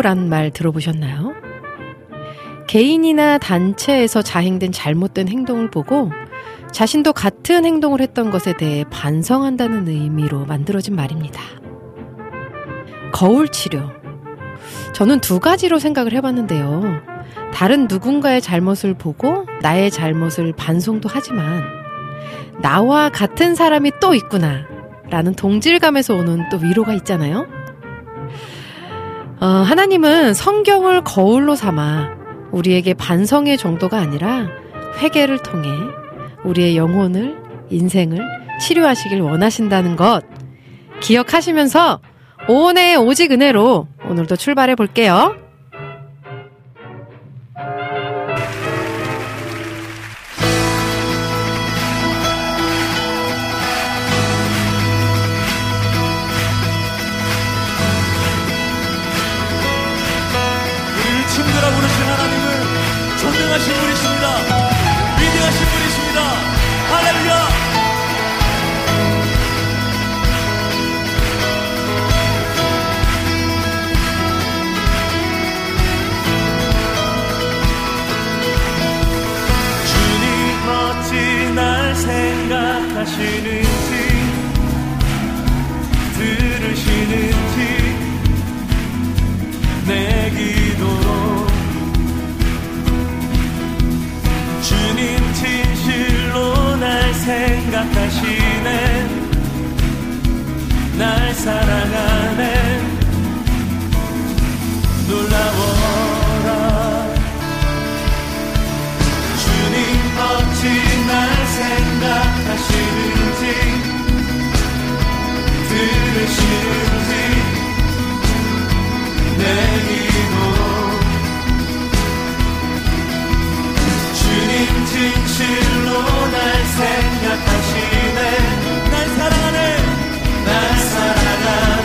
치료란 말 들어보셨나요? 개인이나 단체에서 자행된 잘못된 행동을 보고 자신도 같은 행동을 했던 것에 대해 반성한다는 의미로 만들어진 말입니다. 거울 치료. 저는 두 가지로 생각을 해봤는데요. 다른 누군가의 잘못을 보고 나의 잘못을 반성도 하지만 나와 같은 사람이 또 있구나 라는 동질감에서 오는 또 위로가 있잖아요. 어, 하나님은 성경을 거울로 삼아 우리에게 반성의 정도가 아니라 회개를 통해 우리의 영혼을, 인생을 치료하시길 원하신다는 것 기억하시면서 오온의 오직 은혜로 오늘도 출발해 볼게요. 생각하시네. 날 사랑하네. 놀라워라. 주님 어찌 날 생각하시는지 들으시는지 내기 진실로 날 생각하시네. 날 사랑하네. 날 사랑하네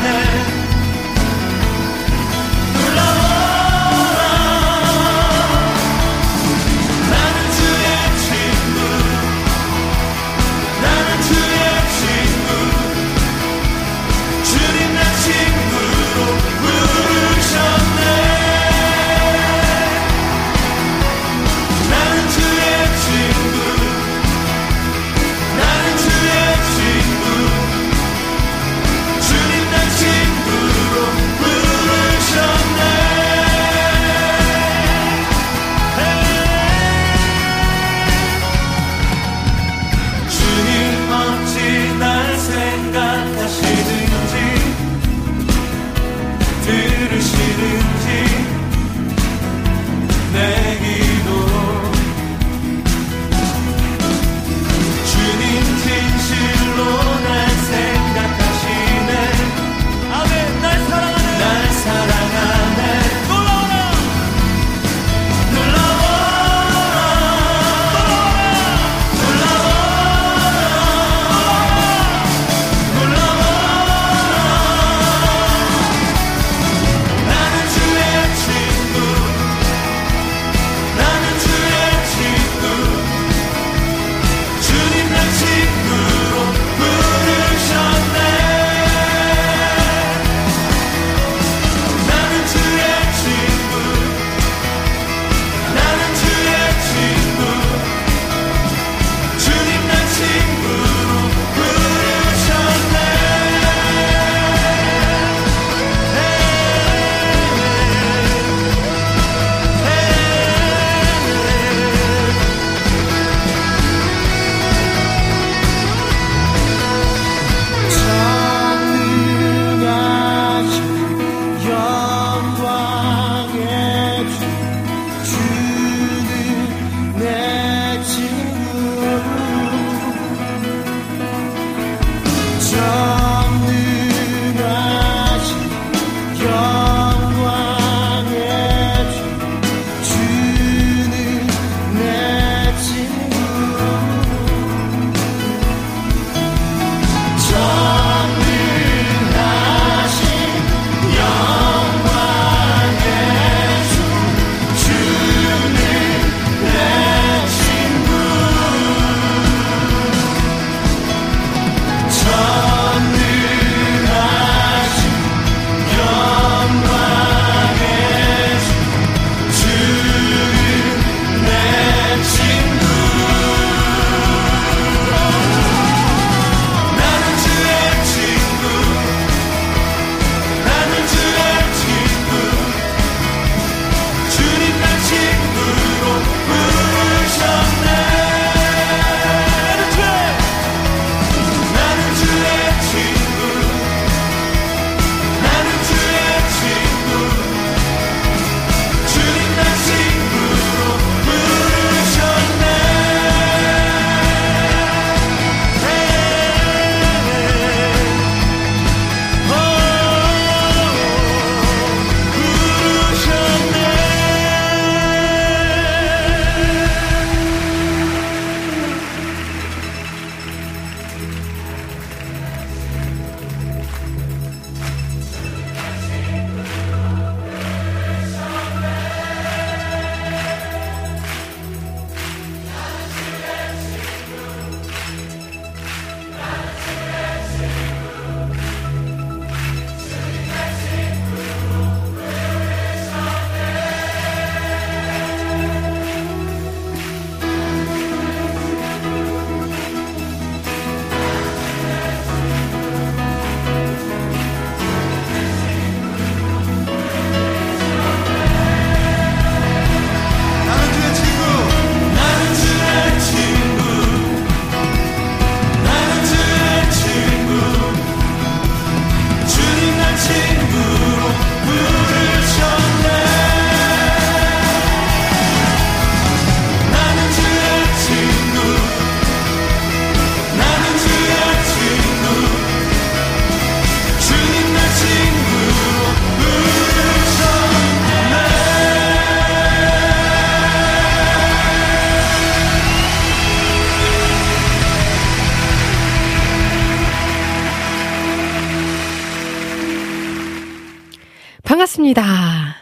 반갑습니다.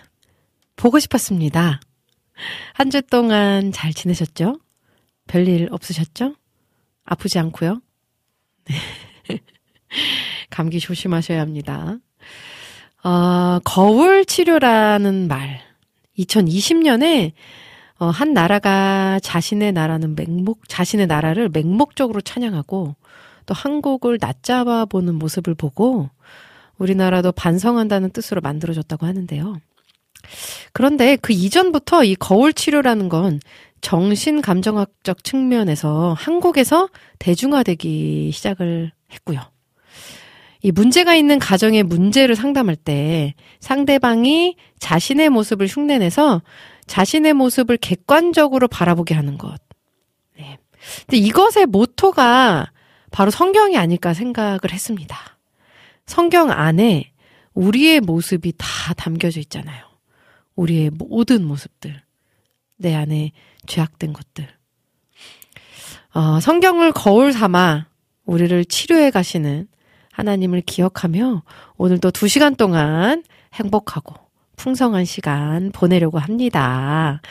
보고 싶었습니다. 한 주 동안 잘 지내셨죠? 별일 없으셨죠? 아프지 않고요? 네. 감기 조심하셔야 합니다. 어, 거울 치료라는 말. 2020년에 어, 한 나라가 자신의 나라는 맹목, 자신의 나라를 맹목적으로 찬양하고 또 한국을 낮잡아 보는 모습을 보고 우리나라도 반성한다는 뜻으로 만들어졌다고 하는데요. 그런데 그 이전부터 이 거울 치료라는 건 정신 감정학적 측면에서 한국에서 대중화되기 시작을 했고요. 이 문제가 있는 가정의 문제를 상담할 때 상대방이 자신의 모습을 흉내내서 자신의 모습을 객관적으로 바라보게 하는 것. 네. 근데 이것의 모토가 바로 성경이 아닐까 생각을 했습니다. 성경 안에 우리의 모습이 다 담겨져 있잖아요. 우리의 모든 모습들. 내 안에 죄악된 것들. 어, 성경을 거울 삼아 우리를 치료해 가시는 하나님을 기억하며 오늘도 두 시간 동안 행복하고 풍성한 시간 보내려고 합니다.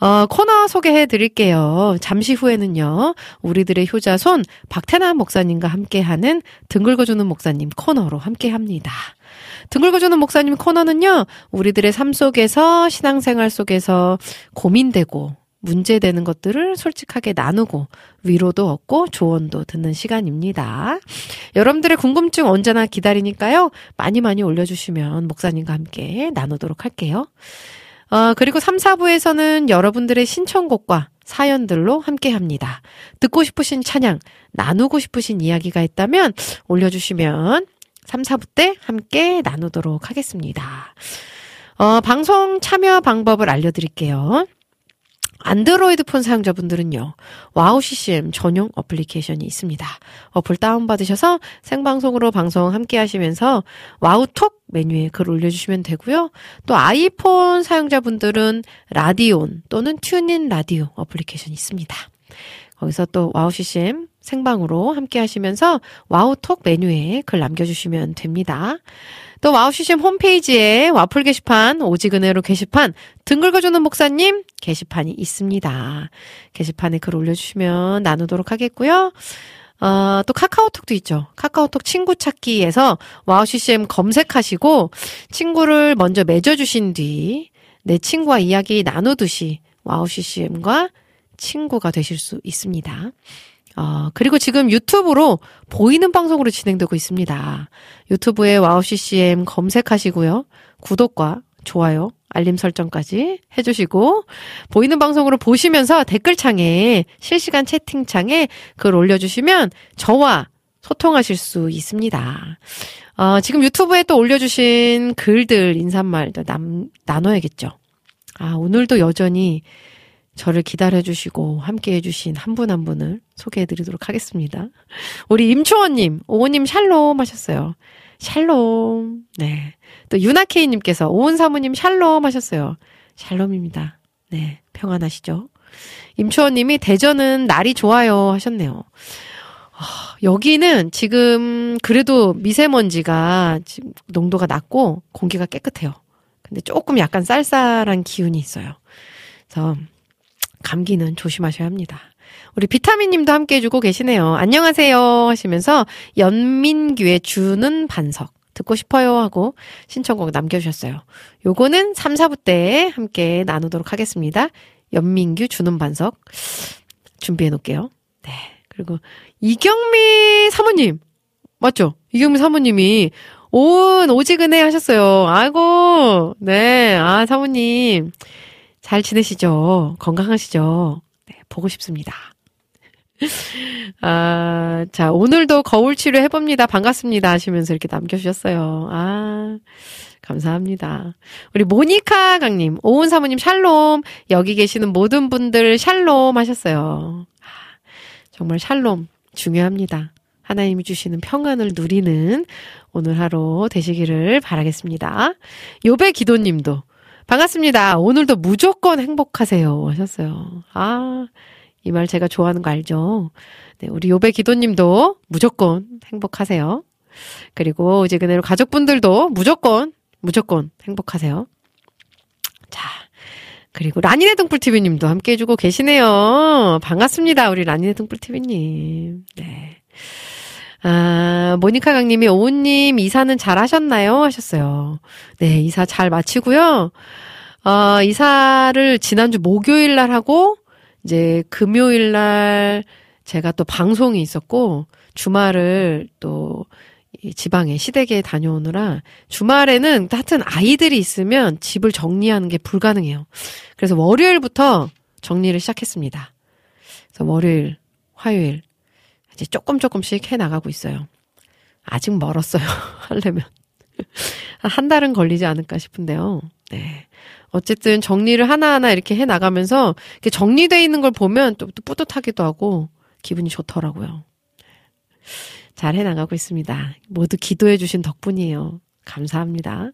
어, 코너 소개해 드릴게요. 잠시 후에는요, 우리들의 효자손 박태남 목사님과 함께하는 등 긁어주는 목사님 코너로 함께 합니다. 등 긁어주는 목사님 코너는요, 우리들의 삶 속에서, 신앙생활 속에서 고민되고, 문제되는 것들을 솔직하게 나누고 위로도 얻고 조언도 듣는 시간입니다. 여러분들의 궁금증 언제나 기다리니까요. 많이 많이 올려주시면 목사님과 함께 나누도록 할게요. 어, 그리고 3, 4부에서는 여러분들의 신청곡과 사연들로 함께 합니다. 듣고 싶으신 찬양, 나누고 싶으신 이야기가 있다면 올려주시면 3, 4부 때 함께 나누도록 하겠습니다. 어, 방송 참여 방법을 알려드릴게요. 안드로이드 폰 사용자분들은요, 와우 CCM 전용 어플리케이션이 있습니다. 어플 다운받으셔서 생방송으로 방송 함께 하시면서 와우톡 메뉴에 글 올려주시면 되고요. 또 아이폰 사용자분들은 라디온 또는 튠인 라디오 어플리케이션이 있습니다. 거기서 또 와우 CCM 생방으로 함께 하시면서 와우톡 메뉴에 글 남겨주시면 됩니다. 또 와우 CCM 홈페이지에 와플 게시판, 오직은혜로 게시판, 등 긁어주는 목사님 게시판이 있습니다. 게시판에 글 올려주시면 나누도록 하겠고요. 어, 또 카카오톡도 있죠. 카카오톡 친구 찾기에서 와우 CCM 검색하시고 친구를 먼저 맺어주신 뒤 내 친구와 이야기 나누듯이 와우 CCM과 친구가 되실 수 있습니다. 어, 그리고 지금 유튜브로 보이는 방송으로 진행되고 있습니다. 유튜브에 와우 CCM 검색하시고요. 구독과 좋아요, 알림 설정까지 해주시고, 보이는 방송으로 보시면서 댓글창에, 실시간 채팅창에 글 올려주시면 저와 소통하실 수 있습니다. 어, 지금 유튜브에 또 올려주신 글들, 인사말도 남, 나눠야겠죠. 아, 오늘도 여전히 저를 기다려주시고 함께 해주신 한분한 분을 소개해드리도록 하겠습니다. 우리 임초원님, 오호님 샬롬 하셨어요. 샬롬. 네. 또 유나케이님께서 오은 사모님 샬롬 하셨어요. 샬롬입니다. 네. 평안하시죠? 임초원님이 대전은 날이 좋아요 하셨네요. 아, 여기는 지금 그래도 미세먼지가 지금 농도가 낮고 공기가 깨끗해요. 근데 조금 약간 쌀쌀한 기운이 있어요. 그래서 감기는 조심하셔야 합니다. 우리 비타민 님도 함께 해주고 계시네요. 안녕하세요 하시면서 연민규의 주는 반석 듣고 싶어요 하고 신청곡 남겨주셨어요. 요거는 3, 4부 때 함께 나누도록 하겠습니다. 연민규 주는 반석 준비해 놓을게요. 네. 그리고 이경미 사모님 맞죠? 이경미 사모님이 온 오지근해 하셨어요. 아이고 네. 아 사모님 잘 지내시죠? 건강하시죠? 네, 보고 싶습니다. 아, 자, 오늘도 거울 치료 해봅니다. 반갑습니다. 하시면서 이렇게 남겨주셨어요. 아, 감사합니다. 우리 모니카 강님, 오은 사모님 샬롬, 여기 계시는 모든 분들 샬롬 하셨어요. 아, 정말 샬롬 중요합니다. 하나님이 주시는 평안을 누리는 오늘 하루 되시기를 바라겠습니다. 요배 기도님도 반갑습니다. 오늘도 무조건 행복하세요. 하셨어요. 아, 이 말 제가 좋아하는 거 알죠? 네, 우리 요배 기도님도 무조건 행복하세요. 그리고 이제 그대로 가족분들도 무조건 무조건 행복하세요. 자, 그리고 라니네 등불TV님도 함께 해주고 계시네요. 반갑습니다. 우리 라니네 등불TV님. 네. 아, 모니카 강님이 오우님 이사는 잘 하셨나요? 하셨어요. 네, 이사 잘 마치고요. 어, 이사를 지난주 목요일 날 하고, 이제 금요일 날 제가 또 방송이 있었고, 주말을 또이 지방에 시댁에 다녀오느라 주말에는 하여튼 아이들이 있으면 집을 정리하는 게 불가능해요. 그래서 월요일부터 정리를 시작했습니다. 그래서 월요일, 화요일 이제 조금 조금씩 해 나가고 있어요. 아직 멀었어요. 하려면 한 달은 걸리지 않을까 싶은데요. 네. 어쨌든 정리를 하나하나 이렇게 해 나가면서 정리돼 있는 걸 보면 또, 또 뿌듯하기도 하고 기분이 좋더라고요. 잘 해 나가고 있습니다. 모두 기도해 주신 덕분이에요. 감사합니다.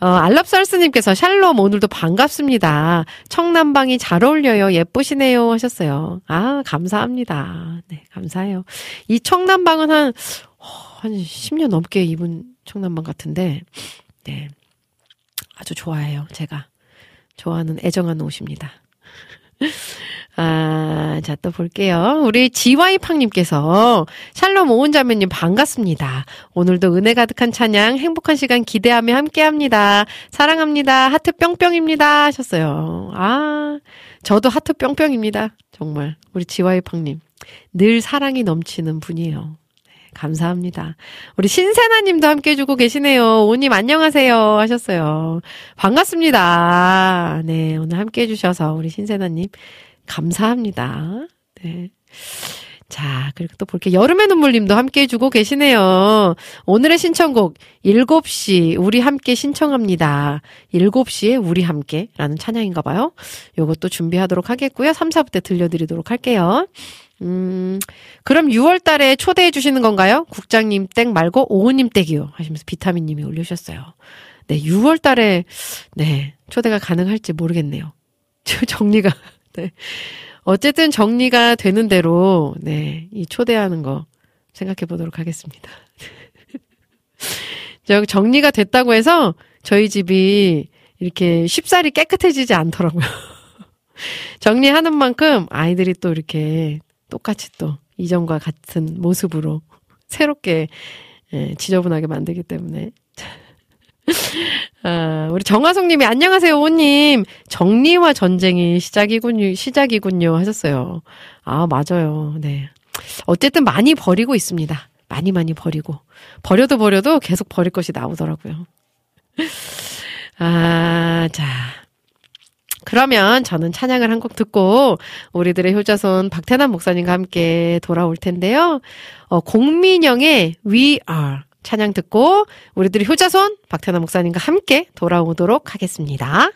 어, 알랍살스님께서 샬롬 오늘도 반갑습니다. 청남방이 잘 어울려요. 예쁘시네요. 하셨어요. 아, 감사합니다. 네, 감사해요. 이 청남방은 한, 어, 한 10년 넘게 입은 청남방 같은데, 네. 아주 좋아해요. 제가. 좋아하는 애정하는 옷입니다. 아, 자, 또 볼게요. 우리 지와이팡님께서, 샬롬 오은자매님 반갑습니다. 오늘도 은혜 가득한 찬양, 행복한 시간 기대하며 함께 합니다. 사랑합니다. 하트 뿅뿅입니다. 하셨어요. 아, 저도 하트 뿅뿅입니다. 정말. 우리 지와이팡님. 늘 사랑이 넘치는 분이에요. 네, 감사합니다. 우리 신세나 님도 함께 해주고 계시네요. 오님 안녕하세요 하셨어요. 반갑습니다. 네, 오늘 함께 해주셔서 우리 신세나 님 감사합니다. 네. 자, 그리고 또 볼게요. 여름의 눈물님도 함께 해주고 계시네요. 오늘의 신청곡, 7시, 우리 함께 신청합니다. 7시에 우리 함께 라는 찬양인가 봐요. 요것도 준비하도록 하겠고요. 3, 4부 때 들려드리도록 할게요. 음, 그럼 6월 달에 초대해 주시는 건가요? 국장님 댁 말고 오우님 댁이요. 하시면서 비타민 님이 올려주셨어요. 네, 6월 달에, 네, 초대가 가능할지 모르겠네요. 정리가, 네. 어쨌든 정리가 되는 대로, 네, 이 초대하는 거 생각해 보도록 하겠습니다. 저 정리가 됐다고 해서 저희 집이 이렇게 쉽사리 깨끗해지지 않더라고요. 정리하는 만큼 아이들이 또 이렇게 똑같이 또 이전과 같은 모습으로 새롭게 예, 지저분하게 만들기 때문에. 아, 우리 정화성 님이 안녕하세요, 오님. 정리와 전쟁이 시작이군요, 시작이군요 하셨어요. 아, 맞아요. 네. 어쨌든 많이 버리고 있습니다. 많이 많이 버리고. 버려도 버려도 계속 버릴 것이 나오더라고요. 아, 자. 그러면 저는 찬양을 한 곡 듣고 우리들의 효자손 박태남 목사님과 함께 돌아올 텐데요. 어, 공민영의 We Are 찬양 듣고 우리들의 효자손 박태남 목사님과 함께 돌아오도록 하겠습니다.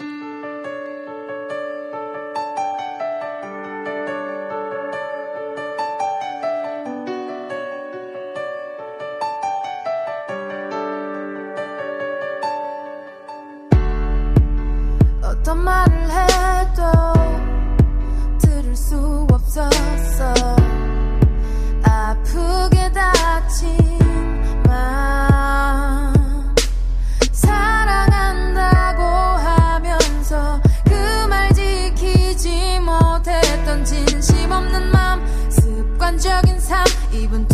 아프게 다친 습관적인 삶 today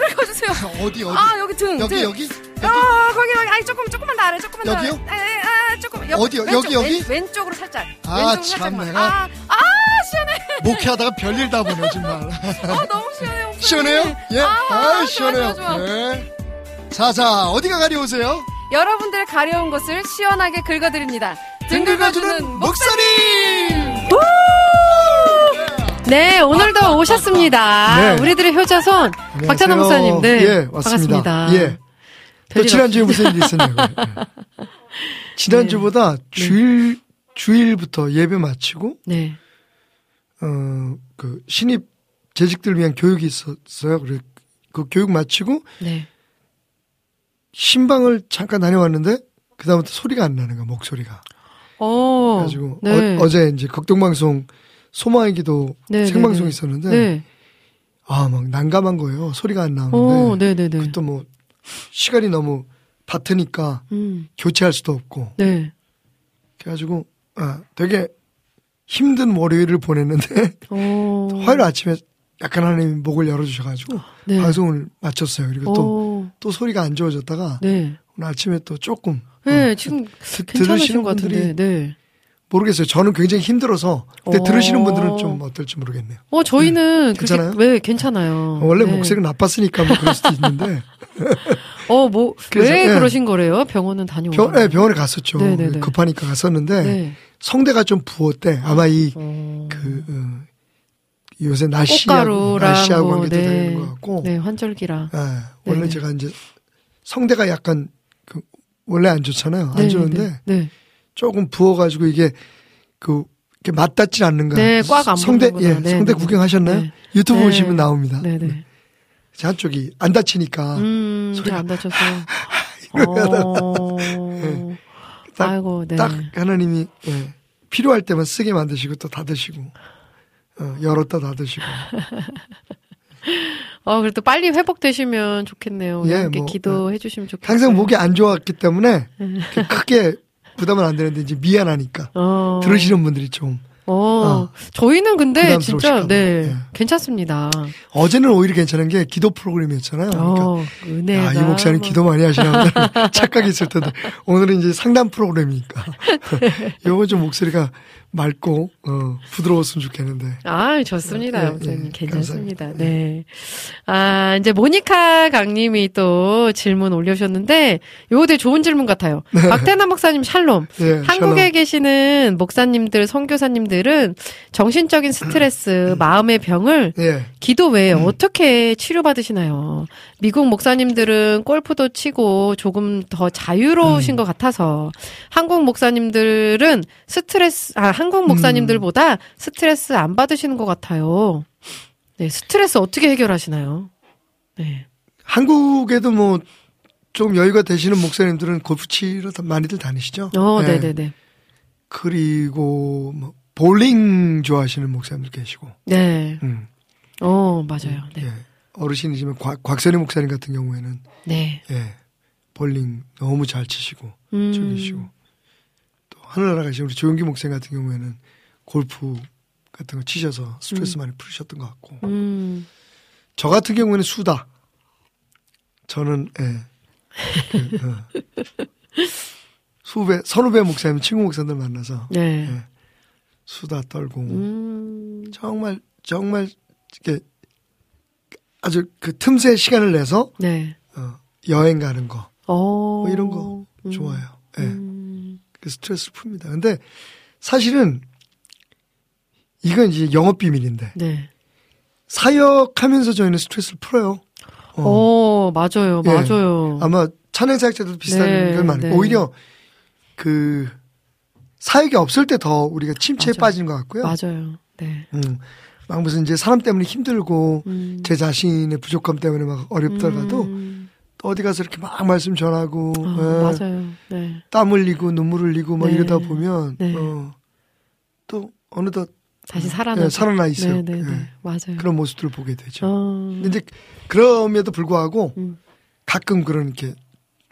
주세요. 어디 어디? 아 여기 등. 여기 등. 여기? 아 거기 여기 아니 조금 조금만 더 아래 조금만 더 여기요? 에, 에, 아 조금 여, 어디요? 왼쪽, 여기, 여기? 왼, 왼쪽으로 살짝 아, 참, 내가- 아, 아 시원해 목회하다가 별일 다 보네 정말. 아 너무 시원해 목사님. 시원해요? 예. 아, 아, 좋아, 시원해요. 좋아, 좋아. 네. 자, 자, 어디가 가려오세요? 여러분들 가려운 곳을 시원하게 긁어드립니다 등 긁어주는 목사님 네 오늘도 오셨습니다 네. 우리들의 효자손 안녕하세요. 박찬호 목사님 네 예, 왔습니다. 반갑습니다 예. 또 지난주에 무슨 일이 있었냐고요. 예. 지난주보다 주일, 주일부터 예배 마치고, 네 어, 그, 신입 재직들 위한 교육이 있었어요. 그래, 그 교육 마치고, 네. 신방을 잠깐 다녀왔는데, 그 다음부터 소리가 안 나는 거야, 목소리가. 어, 그래가지고, 네. 어, 제 이제 극동방송, 소망의 기도 네, 생방송이 네, 네. 있었는데, 네. 아, 막 난감한 거예요. 소리가 안 나오는데. 어, 네네네. 또 뭐, 시간이 너무 바트니까 음, 교체할 수도 없고. 네. 그래가지고, 아, 되게 힘든 월요일을 보냈는데, 어. 화요일 아침에 약간 하나님이 목을 열어주셔가지고, 네. 방송을 마쳤어요. 그리고 또, 어, 또 소리가 안 좋아졌다가, 네. 오늘 아침에 또 조금, 네, 어, 지금 드- 괜찮으신 들으시는 것 같은데, 네. 모르겠어요. 저는 굉장히 힘들어서, 근데 어. 들으시는 분들은 좀 어떨지 모르겠네요. 어, 저희는 그렇게, 괜찮아요? 왜, 괜찮아요. 원래 네. 목소리가 나빴으니까 뭐 그럴 수도 있는데, 어, 뭐, 그래서, 왜 네. 그러신 거래요? 병원은 다녀오고. 병, 네, 병원에 갔었죠. 네네네. 급하니까 갔었는데, 네. 성대가 좀 부었대. 아마 이, 어, 그, 어, 요새 날씨하고, 꽃가루랑 날씨하고 뭐, 관계도 네. 되는 것 같고, 네, 환절기라. 예, 원래. 제가 이제 성대가 약간, 그, 원래 안 좋잖아요. 안 네, 좋은데, 네. 네. 조금 부어가지고 이게, 그, 이렇게 맞닿질 않는 거야. 네, 꽉안 성대. 예, 네, 성대 네, 구경하셨나요? 네. 유튜브 네. 보시면 나옵니다. 네, 네. 제 한쪽이 안 다치니까, 음, 소리가- 잘안 다쳐서. 어, 딱- 아이고, 네. 딱 하나님이, 예, 필요할 때만 쓰게 만드시고 또 닫으시고, 어, 열었다 닫으시고. 어, 그래도 빨리 회복되시면 좋겠네요. 예, 함께 뭐, 기도해 주시면 좋겠어요. 항상 목이 안 좋았기 때문에 이렇게 크게 부담은 안 되는데 이제 미안하니까 어. 들으시는 분들이 좀 어, 어. 저희는 근데 진짜 봐. 네 예. 괜찮습니다. 어제는 오히려 괜찮은 게 기도 프로그램이었잖아요. 그러니까 어, 은혜가 야, 이 목사님 뭐- 기도 많이 하시나 보다 착각이 있을 텐데 오늘은 이제 상담 프로그램이니까 요거 좀 목소리가 맑고 어, 부드러웠으면 좋겠는데 아, 좋습니다. 예. 예, 괜찮습니다. 감사합니다. 네. 아, 이제 모니카 강님이 또 질문 올려주셨는데, 요거 되게 좋은 질문 같아요. 박태남 목사님 샬롬. 예, 한국에 샬롬. 계시는 목사님들, 선교사님들은 정신적인 스트레스, 마음의 병을 예, 기도 외에 어떻게 치료받으시나요? 미국 목사님들은 골프도 치고 조금 더 자유로우신 것 같아서 한국 목사님들은 스트레스, 아, 한국 목사님들보다 스트레스 안 받으시는 것 같아요. 네, 스트레스 어떻게 해결하시나요? 네. 한국에도 뭐 좀 여유가 되시는 목사님들은 골프 치러 다- 많이들 다니시죠. 어, 예. 네네 네. 그리고 뭐 볼링 좋아하시는 목사님들 계시고 네. 음, 어, 맞아요. 네. 예. 어르신이지만 곽, 곽선희 목사님 같은 경우에는 네. 예, 볼링 너무 잘 치시고 음. 즐기시고 또 하늘나라 가신 우리 조용기 목사님 같은 경우에는 골프 같은 거 치셔서 스트레스 많이 풀으셨던 것 같고 음. 저 같은 경우에는 수다 저는 예, 그, 어. 수배 선후배 목사님 친구 목사들 만나서 네. 예. 수다 떨고 음. 정말 정말 이렇게 아주 그 틈새 시간을 내서 네. 어, 여행 가는 거 어. 뭐 이런 거 음. 좋아요. 예. 음. 그 스트레스를 풉니다. 근데 사실은 이건 이제 영업 비밀인데 네. 사역하면서 저희는 스트레스를 풀어요. 어. 어, 맞아요. 예. 맞아요. 아마 찬양 사역자들도 비슷한 네, 건 많고 네. 오히려 그 사역이 없을 때 더 우리가 침체에 맞아요. 빠지는 것 같고요. 맞아요. 네. 음, 막 무슨 이제 사람 때문에 힘들고 음. 제 자신의 부족함 때문에 막 어렵다가도 음. 또 어디 가서 이렇게 막 말씀 전하고 어, 예, 맞아요. 네. 땀 흘리고 눈물 흘리고 막 네. 이러다 보면 네. 어, 또 어느덧 다시 살아나. 예, 살아나 있어요. 네, 네, 네. 예. 맞아요. 그런 모습들을 보게 되죠. 어. 근데 이제 그럼에도 불구하고 음. 가끔 그런 이렇게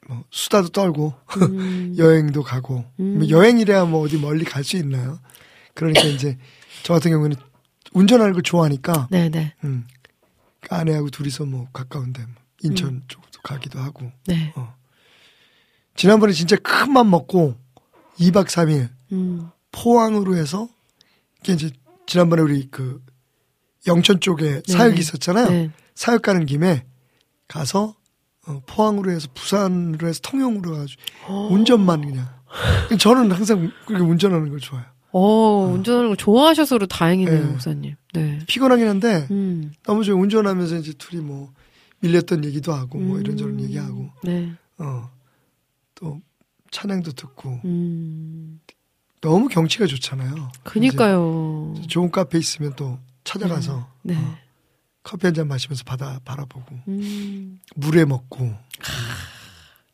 뭐 수다도 떨고 음. 여행도 가고 음. 뭐 여행이래야 뭐 어디 멀리 갈 수 있나요? 그러니까 이제 저 같은 경우에는 운전하는 걸 좋아하니까 네, 네. 음, 그 아내하고 둘이서 뭐 가까운데 뭐 인천 쪽도 가기도 하고 네. 지난번에 진짜 큰 맘 먹고 2박 3일 음. 포항으로 해서 이게 이제 지난번에 우리 그 영천 쪽에 네. 사역이 있었잖아요. 네. 사역 가는 김에 가서 어, 포항으로 해서 부산으로 해서 통영으로 가가지고 운전만 그냥. 저는 항상 그렇게 운전하는 걸 좋아해요. 어, 운전하는 거 좋아하셔서 다행이네요, 네. 목사님. 네. 피곤하긴 한데 음. 너무 좋아요. 운전하면서 이제 둘이 뭐 밀렸던 얘기도 하고 뭐 이런저런 음. 얘기하고 네. 어, 또 찬양도 듣고 음. 너무 경치가 좋잖아요. 그니까요. 좋은 카페 있으면 또 찾아가서 네. 어, 커피 한 잔 마시면서 바다 바라보고 음. 물에 먹고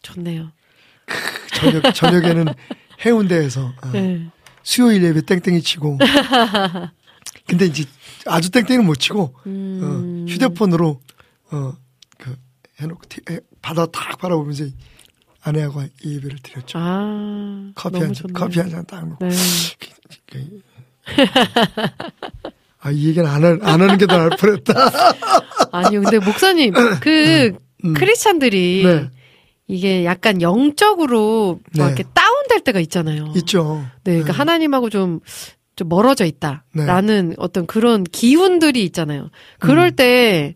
좋네요. 저녁 저녁에는 해운대에서 어, 네. 수요일 예배 땡땡이 치고 근데 이제 아주 땡땡이는 못 치고 음. 어, 휴대폰으로 어 그 해놓고 바다 탁 바라보면서 아내하고 예배를 드렸죠. 아. 커피 한 잔. 커피 한 잔 딱 먹고. 네. 아, 이 얘기는 안, 할- 안 하는 게 더 나을 뻔했다. 아니요, 근데 목사님, 그, 음. 크리스찬들이 네. 이게 약간 영적으로 막 네. 이렇게 다운될 때가 있잖아요. 있죠. 네, 그러니까 네. 하나님하고 좀, 좀 멀어져 네. 있다 라는 어떤 그런 기운들이 있잖아요. 그럴 음. 때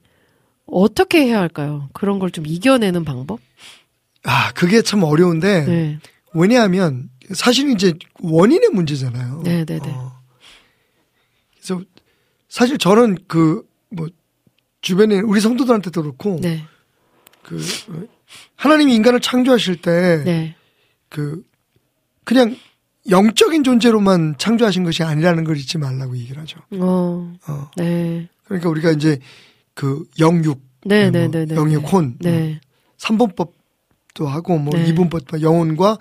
어떻게 해야 할까요? 그런 걸 좀 이겨내는 방법? 아, 그게 참 어려운데, 네, 왜냐하면, 사실은 이제 원인의 문제잖아요. 네, 네, 네. 어. 그래서, 사실 저는 그, 뭐, 주변에, 우리 성도들한테도 그렇고, 네, 그, 어, 하나님이 인간을 창조하실 때, 네, 그, 그냥 영적인 존재로만 창조하신 것이 아니라는 걸 잊지 말라고 얘기를 하죠. 어, 어. 네, 그러니까 우리가 이제 그 영육, 네, 뭐 네, 네, 네. 영육혼, 네, 삼본법도 하고 뭐 네. 이분법 영혼과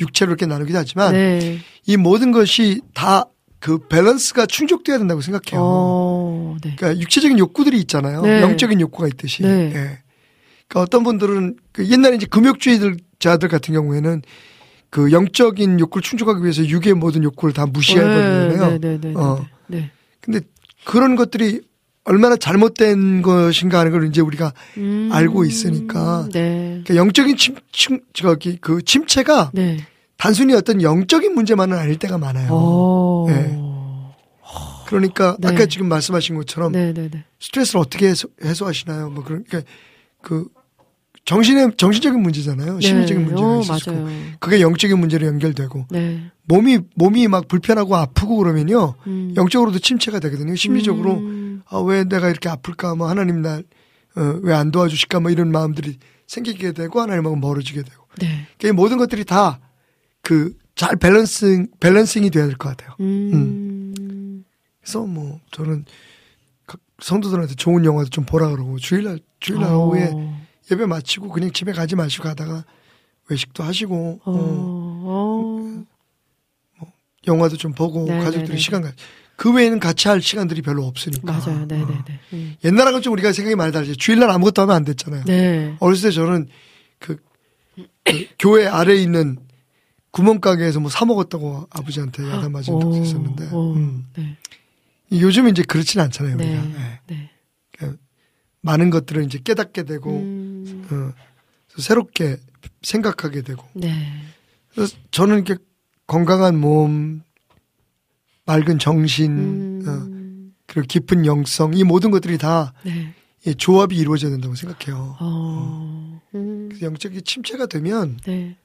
육체로 이렇게 나누기도 하지만 네. 이 모든 것이 다 그 밸런스가 충족돼야 된다고 생각해요. 어, 네. 그러니까 육체적인 욕구들이 있잖아요. 네. 영적인 욕구가 있듯이. 네. 예. 그러니까 어떤 분들은 그 옛날에 이제 금욕주의자들 같은 경우에는 그 영적인 욕구를 충족하기 위해서 육의 모든 욕구를 다 무시해버리잖아요. 어. 네. 근데 그런 것들이 얼마나 잘못된 것인가 하는 걸 이제 우리가 음, 알고 있으니까. 네, 그러니까 영적인 침, 침, 저기 그 침체가 네. 단순히 어떤 영적인 문제만은 아닐 때가 많아요. 어, 네. 그러니까 네. 아까 지금 말씀하신 것처럼 네, 네, 네. 스트레스를 어떻게 해소, 해소하시나요? 뭐 그러니까 그 정신의 정신적인 문제잖아요. 심리적인 문제가 어, 있을 수 있고 맞아요. 그게 영적인 문제로 연결되고 네. 몸이 몸이 막 불편하고 아프고 그러면요 음. 영적으로도 침체가 되거든요. 심리적으로 음. 아, 왜 내가 이렇게 아플까? 뭐 하나님 날왜안 도와주실까? 뭐 이런 마음들이 생기게 되고 하나님하고 멀어지게 되고 네. 그이 모든 것들이 다 그 잘 밸런싱 밸런싱이 돼야 될 것 같아요. 음. 그래서 뭐 저는 각 성도들한테 좋은 영화도 좀 보라 그러고 주일날 주일날 어. 오후에 예배 마치고 그냥 집에 가지 마시고 가다가 외식도 하시고 어. 어, 어. 영화도 좀 보고 네, 가족들이 네, 네. 시간 가. 그 외에는 같이 할 시간들이 별로 없으니까. 맞아요. 네, 어. 네, 네. 음. 옛날하고는 좀 우리가 생각이 많이 다르죠. 주일날 아무것도 하면 안 됐잖아요. 네. 어렸을 때 저는 그, 그 교회 아래에 있는 구멍가게에서 뭐 사 먹었다고 아버지한테 야단 맞은 적도 오, 있었는데 오, 음. 네. 요즘은 이제 그렇진 않잖아요. 우리가. 네. 예. 네. 그러니까 많은 것들을 이제 깨닫게 되고 음. 어, 새롭게 생각하게 되고 네. 그래서 저는 이렇게 건강한 몸, 맑은 정신, 음. 어, 그리고 깊은 영성 이 모든 것들이 다 네. 이 조합이 이루어져야 된다고 생각해요. 어. 음. 그래서 영적인 침체가 되면 네.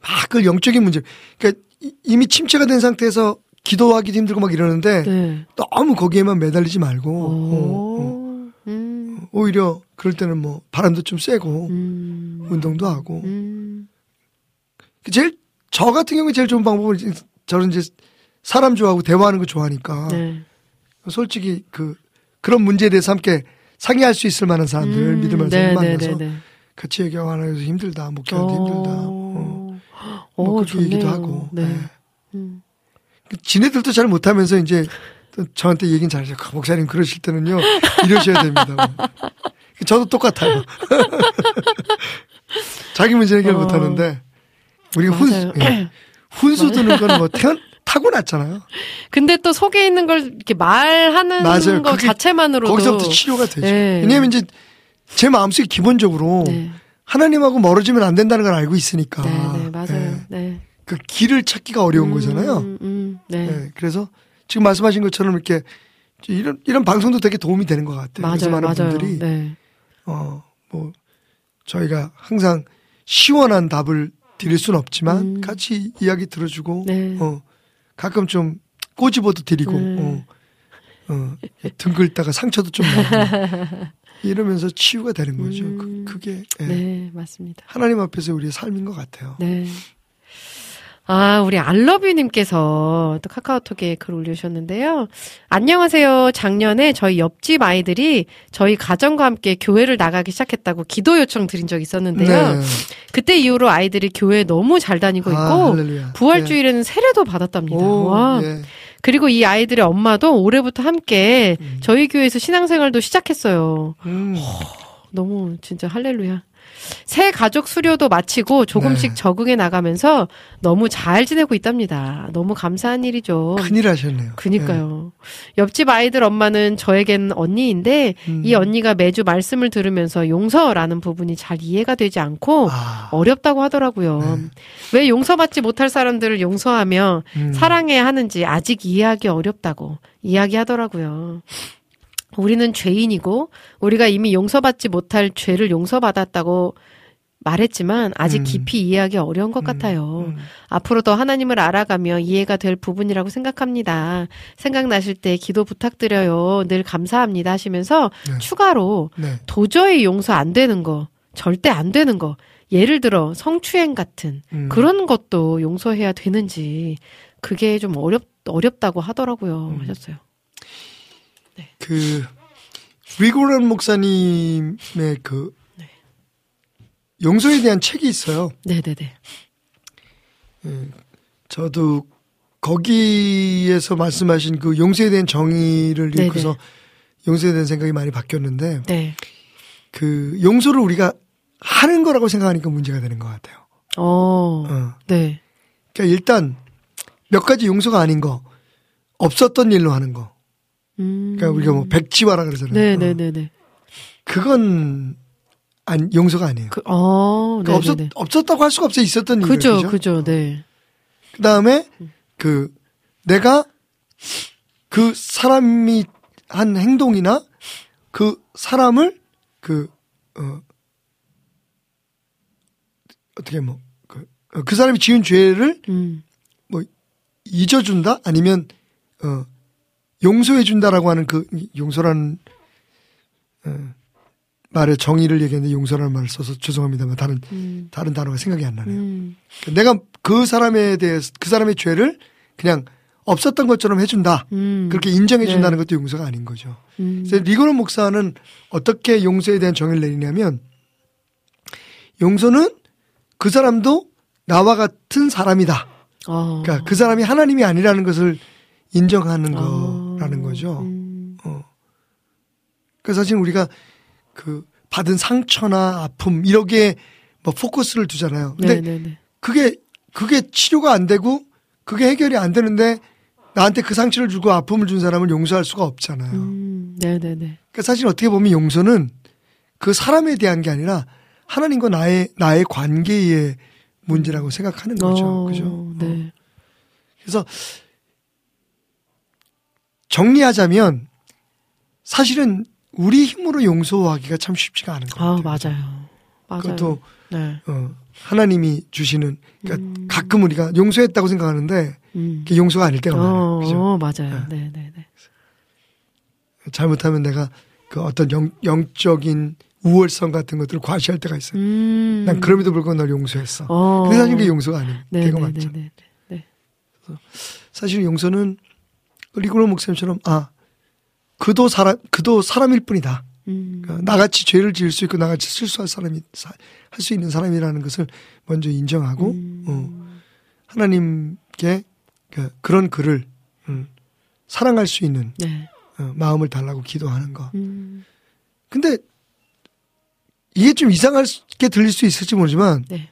막그 영적인 문제, 그러니까 이- 이미 침체가 된 상태에서 기도하기도 힘들고 막 이러는데 네. 너무 거기에만 매달리지 말고 어, 어. 오. 음. 오히려 그럴 때는 뭐 바람도 좀 쐬고 음. 운동도 하고 음. 제일 저 같은 경우에 제일 좋은 방법은 저는 이제 사람 좋아하고 대화하는 거 좋아하니까 네. 솔직히 그 그런 문제에 대해서 함께 상의할 수 있을 만한 사람들 음. 믿을 만한 네, 사람 네, 만나서 네, 네. 같이 얘기하고 힘들다 목회하는데 힘들다 어. 오, 뭐 그렇게 얘기도. 하고 네. 네. 음. 그 지네들도 잘 못하면서 이제 또 저한테 얘기는 잘하죠. 그 목사님 그러실 때는요 이러셔야 됩니다. 저도 똑같아요. 자기 문제 해결 어. 못하는데 우리가 훈, 맞아요. 예. 훈수 두는 건 뭐 태어 난 타고났잖아요. 근데 또 속에 있는 걸 이렇게 말하는 맞아요. 거 그게 자체만으로도 거기서부터 치료가 되죠. 네. 왜냐하면 이제 제 마음속에 기본적으로 네. 하나님하고 멀어지면 안 된다는 걸 알고 있으니까. 네, 네, 맞아요. 예. 네. 그 길을 찾기가 어려운 거잖아요. 음, 음, 네. 네, 그래서 지금 말씀하신 것처럼 이렇게 이런 이런 방송도 되게 도움이 되는 것 같아요. 그래서 맞아요, 많은 맞아요. 분들이 네. 어뭐 저희가 항상 시원한 답을 드릴 수는 없지만 음. 같이 이야기 들어주고 네. 어 가끔 좀 꼬집어도 드리고 네. 어, 어, 등 긁다가 상처도 좀 나고 이러면서 치유가 되는 거죠. 음. 그, 그게 예. 네, 맞습니다. 하나님 앞에서 우리의 삶인 것 같아요. 네. 아, 우리 알러뷰님께서 또 카카오톡에 글 올려주셨는데요. 안녕하세요. 작년에 저희 옆집 아이들이 저희 가정과 함께 교회를 나가기 시작했다고 기도 요청 드린 적 있었는데요. 네. 그때 이후로 아이들이 교회 너무 잘 다니고 있고 아. 부활주일에는 세례도 네. 받았답니다. 오, 와. 예. 그리고 이 아이들의 엄마도 올해부터 함께 음. 저희 교회에서 신앙생활도 시작했어요. 음. 너무 진짜 할렐루야. 새 가족 수료도 마치고 조금씩 네. 적응해 나가면서 너무 잘 지내고 있답니다. 너무 감사한 일이죠. 큰일 하셨네요. 그니까요. 옆집 아이들 엄마는 저에겐 언니인데 음. 이 언니가 매주 말씀을 들으면서 용서라는 부분이 잘 이해가 되지 않고 아, 어렵다고 하더라고요. 네. 왜 용서받지 못할 사람들을 용서하며 음. 사랑해야 하는지 아직 이해하기 어렵다고 이야기하더라고요. 우리는 죄인이고 우리가 이미 용서받지 못할 죄를 용서받았다고 말했지만 아직 음. 깊이 이해하기 어려운 것 음, 같아요. 음. 앞으로 더 하나님을 알아가며 이해가 될 부분이라고 생각합니다. 생각나실 때 기도 부탁드려요. 늘 감사합니다 하시면서 네. 추가로 네. 도저히 용서 안 되는 거, 절대 안 되는 거, 예를 들어 성추행 같은 음. 그런 것도 용서해야 되는지 그게 좀 어렵 어렵다고 하더라고요. 음. 하셨어요. 그 리고란 목사님의 그 네. 용서에 대한 책이 있어요. 네네네. 저도 거기에서 말씀하신 그 용서에 대한 정의를. 읽고서 용서에 대한 생각이 많이 바뀌었는데 네. 그 용서를 우리가 하는 거라고 생각하니까 문제가 되는 것 같아요. 어. 어. 네. 그러니까 일단 몇 가지 용서가 아닌 거 없었던 일로 하는 거. 음. 그러니까 우리가 뭐 백지화라 그러잖아요. 어. 네네네네. 그건 안 용서가 아니에요. 그, 어. 그러니까 없었, 네네네. 없었다고 할 수가 없어요. 있었던 일이에요. 그죠, 그죠? 그죠, 네. 그 다음에 그 내가 그 사람이 한 행동이나 그 사람을 그, 어, 어떻게 뭐, 그, 어, 그 사람이 지은 죄를 음. 잊어준다? 아니면, 어, 용서해준다라고 하는 그, 용서라는, 어, 말의 정의를 얘기했는데 용서라는 말을 써서 죄송합니다만 다른, 음. 다른 단어가 생각이 안 나네요. 음. 내가 그 사람에 대해서 그 사람의 죄를 그냥 없었던 것처럼 해준다. 음. 그렇게 인정해준다는 네. 것도 용서가 아닌 거죠. 음. 그래서 리고론 목사는 어떻게 용서에 대한 정의를 내리냐면 용서는 그 사람도 나와 같은 사람이다. 어. 그러니까 그 사람이 하나님이 아니라는 것을 인정하는 어. 거 라는 거죠. 음. 그래서 사실 우리가 그 받은 상처나 아픔 이렇게 뭐 포커스를 두잖아요. 근데 네네네. 그게 그게 치료가 안 되고 그게 해결이 안 되는데 나한테 그 상처를 주고 아픔을 준 사람을 용서할 수가 없잖아요. 음. 네네네. 그러니까 사실 어떻게 보면 용서는 그 사람에 대한 게 아니라 하나님과 나의 나의 관계의 문제라고 생각하는 거죠. 어, 그죠? 네. 그래서 정리하자면 사실은 우리 힘으로 용서하기가 참 쉽지가 않은 것 아, 같아요. 맞아요. 맞아요. 그것도 네. 어, 하나님이 주시는 그러니까 음. 가끔 우리가 용서했다고 생각하는데 음. 그게 용서가 아닐 때가 많아요. 어, 그죠? 어, 맞아요. 네, 네, 네. 잘못하면 내가 그 어떤 영, 영적인 우월성 같은 것들을 과시할 때가 있어요. 음. 난 그럼에도 불구하고 널 용서했어. 어. 근데 사실 그게 용서가 아닌 네, 때가 네, 많죠. 네, 네, 네. 사실 용서는 리그로 목사님처럼 아 그도 사람 그도 사람일 뿐이다. 음. 그러니까 나같이 죄를 지을 수 있고 나같이 실수할 사람이 할 수 있는 사람이라는 것을 먼저 인정하고 음. 어, 하나님께 그, 그런 그를 음, 사랑할 수 있는 네. 어, 마음을 달라고 기도하는 거. 음. 근데 이게 좀 이상하게 들릴 수 있을지 모르지만 네.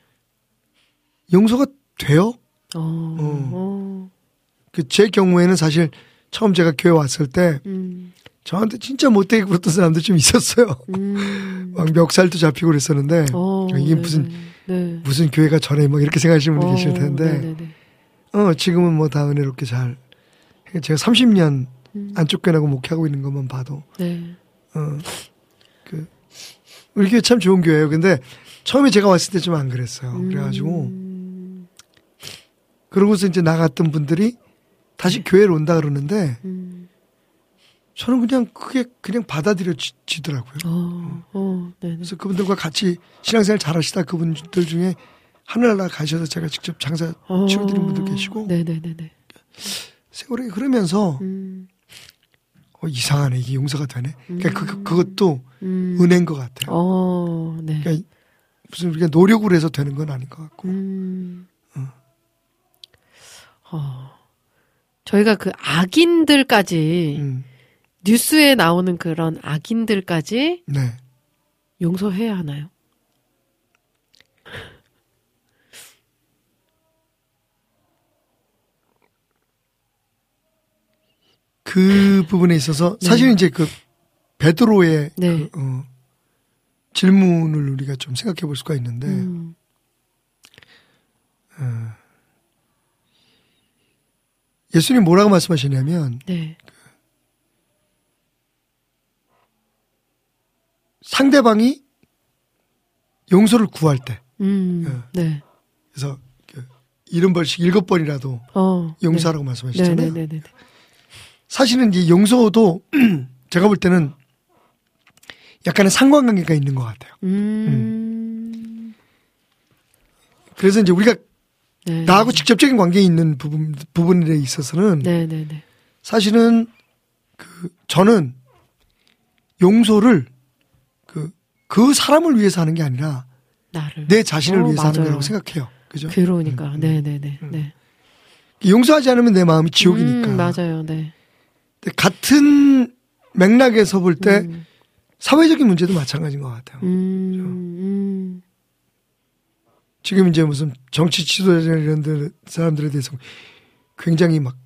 용서가 돼요? 어. 어. 그제 경우에는 사실 처음 제가 교회 왔을 때 음. 저한테 진짜 못되게 굴었던 사람들 좀 있었어요. 음. 막 멱살도 잡히고 그랬었는데 어, 이게 네, 무슨 네. 무슨 교회가 저래 막 이렇게 생각하시는 분이 어, 계실 텐데 네, 네, 네. 어 지금은 뭐 다 은혜롭게 잘 제가 30년 음. 안 쫓겨나고 목회하고 있는 것만 봐도 네. 어그 우리 교회 참 좋은 교회예요. 근데 처음에 제가 왔을 때 좀 안 그랬어요. 그래가지고 음. 그러고서 이제 나갔던 분들이 다시 교회로 온다 그러는데 음. 저는 그냥 그게 그냥 받아들여지더라고요. 어. 어. 그래서 그분들과 같이 신앙생활 잘하시다 그분들 중에 하늘나라 가셔서 제가 직접 장사 어. 치워드린 분들 계시고 네, 네, 네, 네. 세월이 흐르면서 음. 어, 이상하네 이게 용서가 되네. 그러니까 그, 그- 그것도 음. 은혜인 것 같아요. 어. 네. 그러니까 무슨 우리가 노력으로 해서 되는 건 아닌 것 같고. 음. 어. 저희가 그 악인들까지 음, 뉴스에 나오는 그런 악인들까지 네. 용서해야 하나요? 그 부분에 있어서 사실 이제 그 베드로의 네. 그, 어, 질문을 우리가 좀 생각해 볼 수가 있는데 음. 예수님 뭐라고 말씀하시냐면 네. 상대방이 용서를 구할 때 음. 네. 그래서 그 일흔 번씩 일곱 번이라도 어. 용서하라고 네. 말씀하시잖아요. 네, 네, 네, 네. 사실은 이 용서도 제가 볼 때는 약간의 상관관계가 있는 것 같아요. 음. 그래서 이제 우리가 네. 나하고 직접적인 관계에 있는 부분 부분에 있어서는 네, 네, 네. 사실은 그 저는 용서를 그그 사람을 위해서 하는 게 아니라 나를. 내 자신을 어, 위해서 하는 맞아요. 거라고 생각해요. 그죠? 그러니까. 음, 네, 네, 네. 네. 용서하지 않으면 내 마음이 지옥이니까. 음, 맞아요. 네. 같은 맥락에서 볼때 음. 사회적인 문제도 마찬가지인 것 같아요. 음. 음. 지금 이제 무슨 정치 지도자 이런 들- 사람들에 대해서 굉장히 막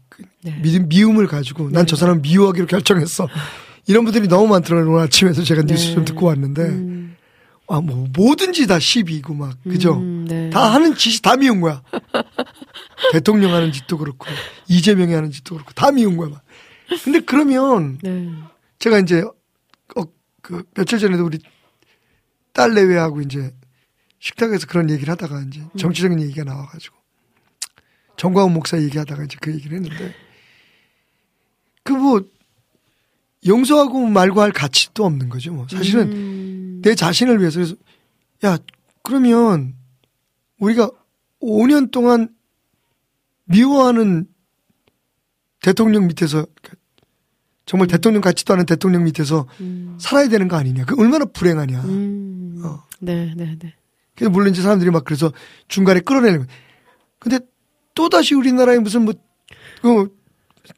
네. 미, 미움을 가지고 난 저 사람 미워하기로 결정했어. 이런 분들이 너무 많더라고요. 오늘 아침에도 제가 뉴스 네. 좀 듣고 왔는데 음. 아, 뭐 뭐든지 다 시비고 막 그죠? 음, 네. 다 하는 짓이 다 미운 거야. 대통령 하는 짓도 그렇고 이재명이 하는 짓도 그렇고 다 미운 거야. 막. 근데 그러면 네. 제가 이제 어, 그 며칠 전에도 우리 딸 내외하고 이제 식탁에서 그런 얘기를 하다가 이제 정치적인 얘기가 나와가지고 정광훈 목사 얘기하다가 이제 그 얘기를 했는데 그 뭐 용서하고 말고 할 가치도 없는 거죠. 뭐 사실은 음. 내 자신을 위해서 그래서 야 그러면 우리가 5년 동안 미워하는 대통령 밑에서 정말 대통령 같지도 않은 대통령 밑에서 음. 살아야 되는 거 아니냐? 그 얼마나 불행하냐? 음. 어. 네, 네, 네. 물론 이제 사람들이 막 그래서 중간에 끌어내는. 근데 또 다시 우리나라에 무슨 뭐그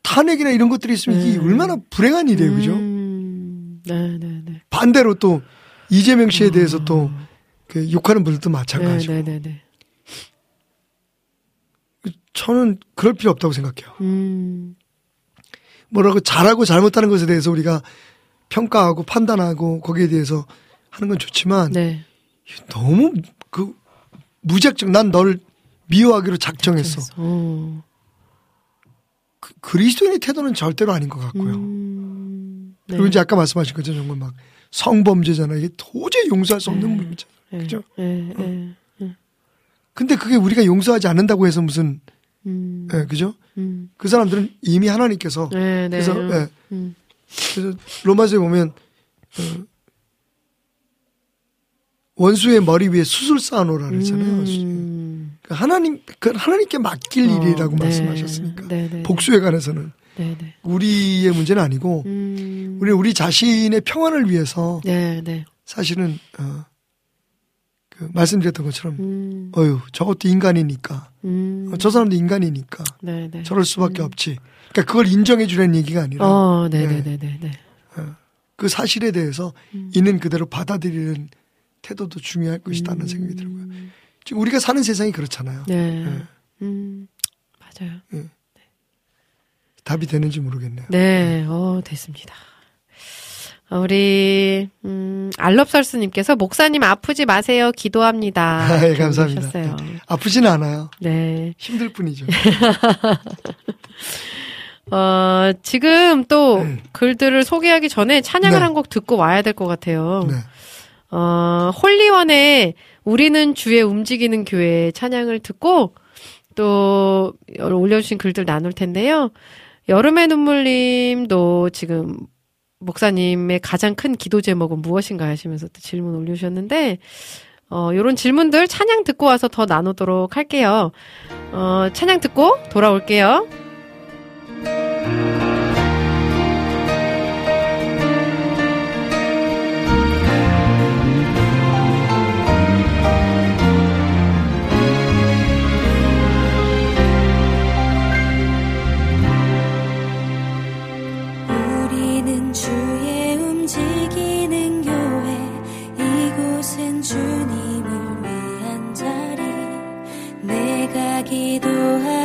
탄핵이나 이런 것들이 있으면 이게 네. 얼마나 불행한 일이에요, 그죠? 음. 네, 네, 네. 반대로 또 이재명 씨에 대해서 또그 욕하는 분들도 네, 마찬가지고. 네, 네, 네. 저는 그럴 필요 없다고 생각해요. 음. 뭐라고 잘하고 잘못하는 것에 대해서 우리가 평가하고 판단하고 거기에 대해서 하는 건 좋지만 네. 너무 그 무작정 난 널 미워하기로 작정했어. 어. 그, 그리스도인의 태도는 절대로 아닌 것 같고요. 음, 네. 그리고 이제 아까 말씀하신 것처럼 정말 막 성범죄잖아. 이게 도저히 용서할 수 없는 문제. 예, 그죠? 예, 예. 근데 그게 우리가 용서하지 않는다고 해서 무슨 음, 예, 그죠? 음. 그 사람들은 이미 하나님께서 네, 네. 그래서 예, 음. 그래서 로마서에 보면 어, 원수의 머리 위에 수술 쌓아놓으라 그랬잖아요. 음. 그 하나님 그 하나님께 맡길 어, 일이라고 네. 말씀하셨으니까 네, 네, 복수에 관해서는 네, 네. 우리의 문제는 아니고 음. 우리 우리 자신의 평안을 위해서 네, 네. 사실은 어, 그 말씀드렸던 것처럼 음. 어유 저것도 인간이니까 음. 어, 저 사람도 인간이니까 네, 네. 저럴 수밖에 없지. 그러니까 그걸 인정해 주라는 얘기가 아니라 어, 네, 네. 네, 네, 네, 네. 그 사실에 대해서 음. 있는 그대로 받아들이는 태도도 중요할 것이다는 생각이 들고요. 지금 우리가 사는 세상이 그렇잖아요. 네. 네. 음. 맞아요. 답이 되는지 모르겠네요. 네, 어, 됐습니다. 우리, 음, 알럽설스님께서 목사님 아프지 마세요. 기도합니다. 아, 예, 감사합니다. 올리셨어요. 아프지는 않아요. 네. 힘들 뿐이죠. 어, 지금 또 네. 글들을 소개하기 전에 찬양을 네. 한곡 듣고 와야 될 것 같아요. 네. 어, 홀리원의 우리는 주의 움직이는 교회 찬양을 듣고 또 올려주신 글들 나눌 텐데요. 여름의 눈물님도 지금 목사님의 가장 큰 기도 제목은 무엇인가 하시면서 또 질문 올려주셨는데, 어, 요런 질문들 찬양 듣고 와서 더 나누도록 할게요. 어, 찬양 듣고 돌아올게요. 기도하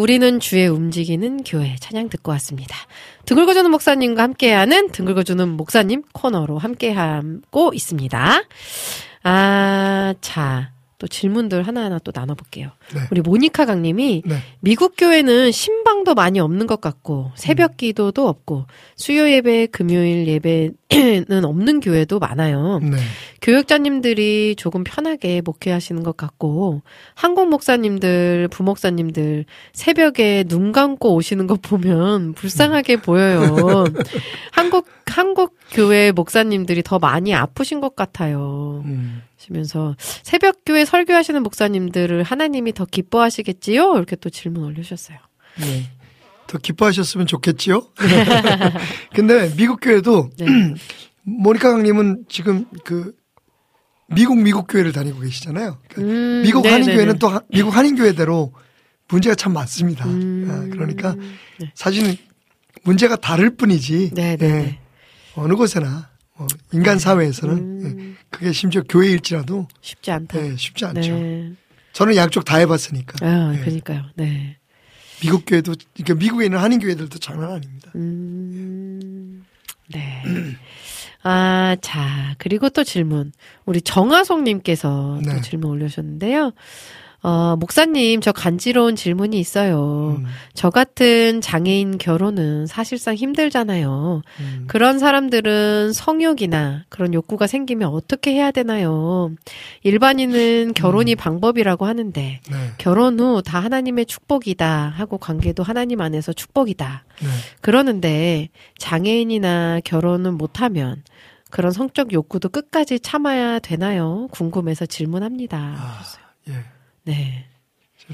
우리는 주의 움직이는 교회 찬양 듣고 왔습니다. 등글거주는 목사님과 함께하는 등글거주는 목사님 코너로 함께하고 있습니다. 질문들 하나하나 또 나눠볼게요. 네. 우리 모니카 강님이 네. 미국 교회는 신방도 많이 없는 것 같고 새벽 기도도 없고 수요 예배, 금요일 예배는 없는 교회도 많아요. 네. 교육자님들이 조금 편하게 목회하시는 것 같고 한국 목사님들, 부목사님들 새벽에 눈 감고 오시는 것 보면 불쌍하게 보여요. 한국 한국 교회 목사님들이 더 많이 아프신 것 같아요. 음. 시면서 새벽 교회 설교하시는 목사님들을 하나님이 더 기뻐하시겠지요? 이렇게 또 질문 올려주셨어요. 네. 더 기뻐하셨으면 좋겠지요? 근데 미국 교회도 네. 모니카 강님은 지금 그 미국 미국 교회를 다니고 계시잖아요. 그러니까 음, 미국 네네네. 한인 교회는 또 하- 미국 한인 교회대로 문제가 참 많습니다. 음. 아, 그러니까 네. 사실은 문제가 다를 뿐이지. 네네네. 예, 어느 곳에나 뭐 인간 사회에서는 음. 예, 그게 심지어 교회일지라도 쉽지 않다. 예, 쉽지 않죠. 네. 저는 양쪽 다 해봤으니까. 아, 예. 그러니까요. 네. 미국 교회도 그러니까 미국에 있는 한인 교회들도 장난 아닙니다. 음, 네. 아, 자, 그리고 또 질문. 우리 정하송님께서 또 네. 질문 올려주셨는데요. 어, 목사님, 저 간지러운 질문이 있어요. 음, 저 같은 장애인 결혼은 사실상 힘들잖아요. 음. 그런 사람들은 성욕이나 그런 욕구가 생기면 어떻게 해야 되나요? 일반인은 결혼이 방법이라고 하는데, 네, 결혼 후 다 하나님의 축복이다 하고 관계도 하나님 안에서 축복이다. 네. 그러는데 장애인이나 결혼은 못하면 그런 성적 욕구도 끝까지 참아야 되나요? 궁금해서 질문합니다. 아, 예. 네.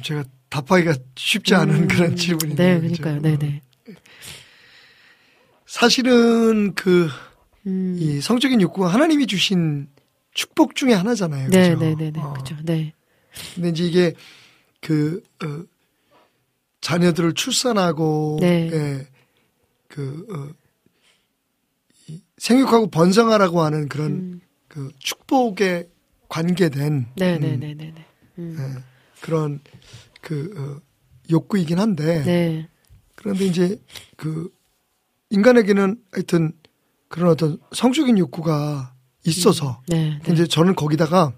제가 답하기가 쉽지 않은 음, 그런 질문이네요. 네? 그러니까요. 네, 네. 사실은 그, 음. 이 성적인 욕구가 하나님이 주신 축복 중에 하나잖아요. 네, 그죠? 네, 네, 네. 어, 그죠. 네. 근데 이제 이게 그, 어, 자녀들을 출산하고, 네. 예, 그, 어, 이 생육하고 번성하라고 하는 그런 음. 그 축복에 관계된 네, 음, 네, 네, 네, 네. 음. 예, 그런 그 어, 욕구이긴 한데 네. 그런데 이제 그 인간에게는 하여튼 그런 어떤 성적인 욕구가 있어서 네. 네. 이제 저는 거기다가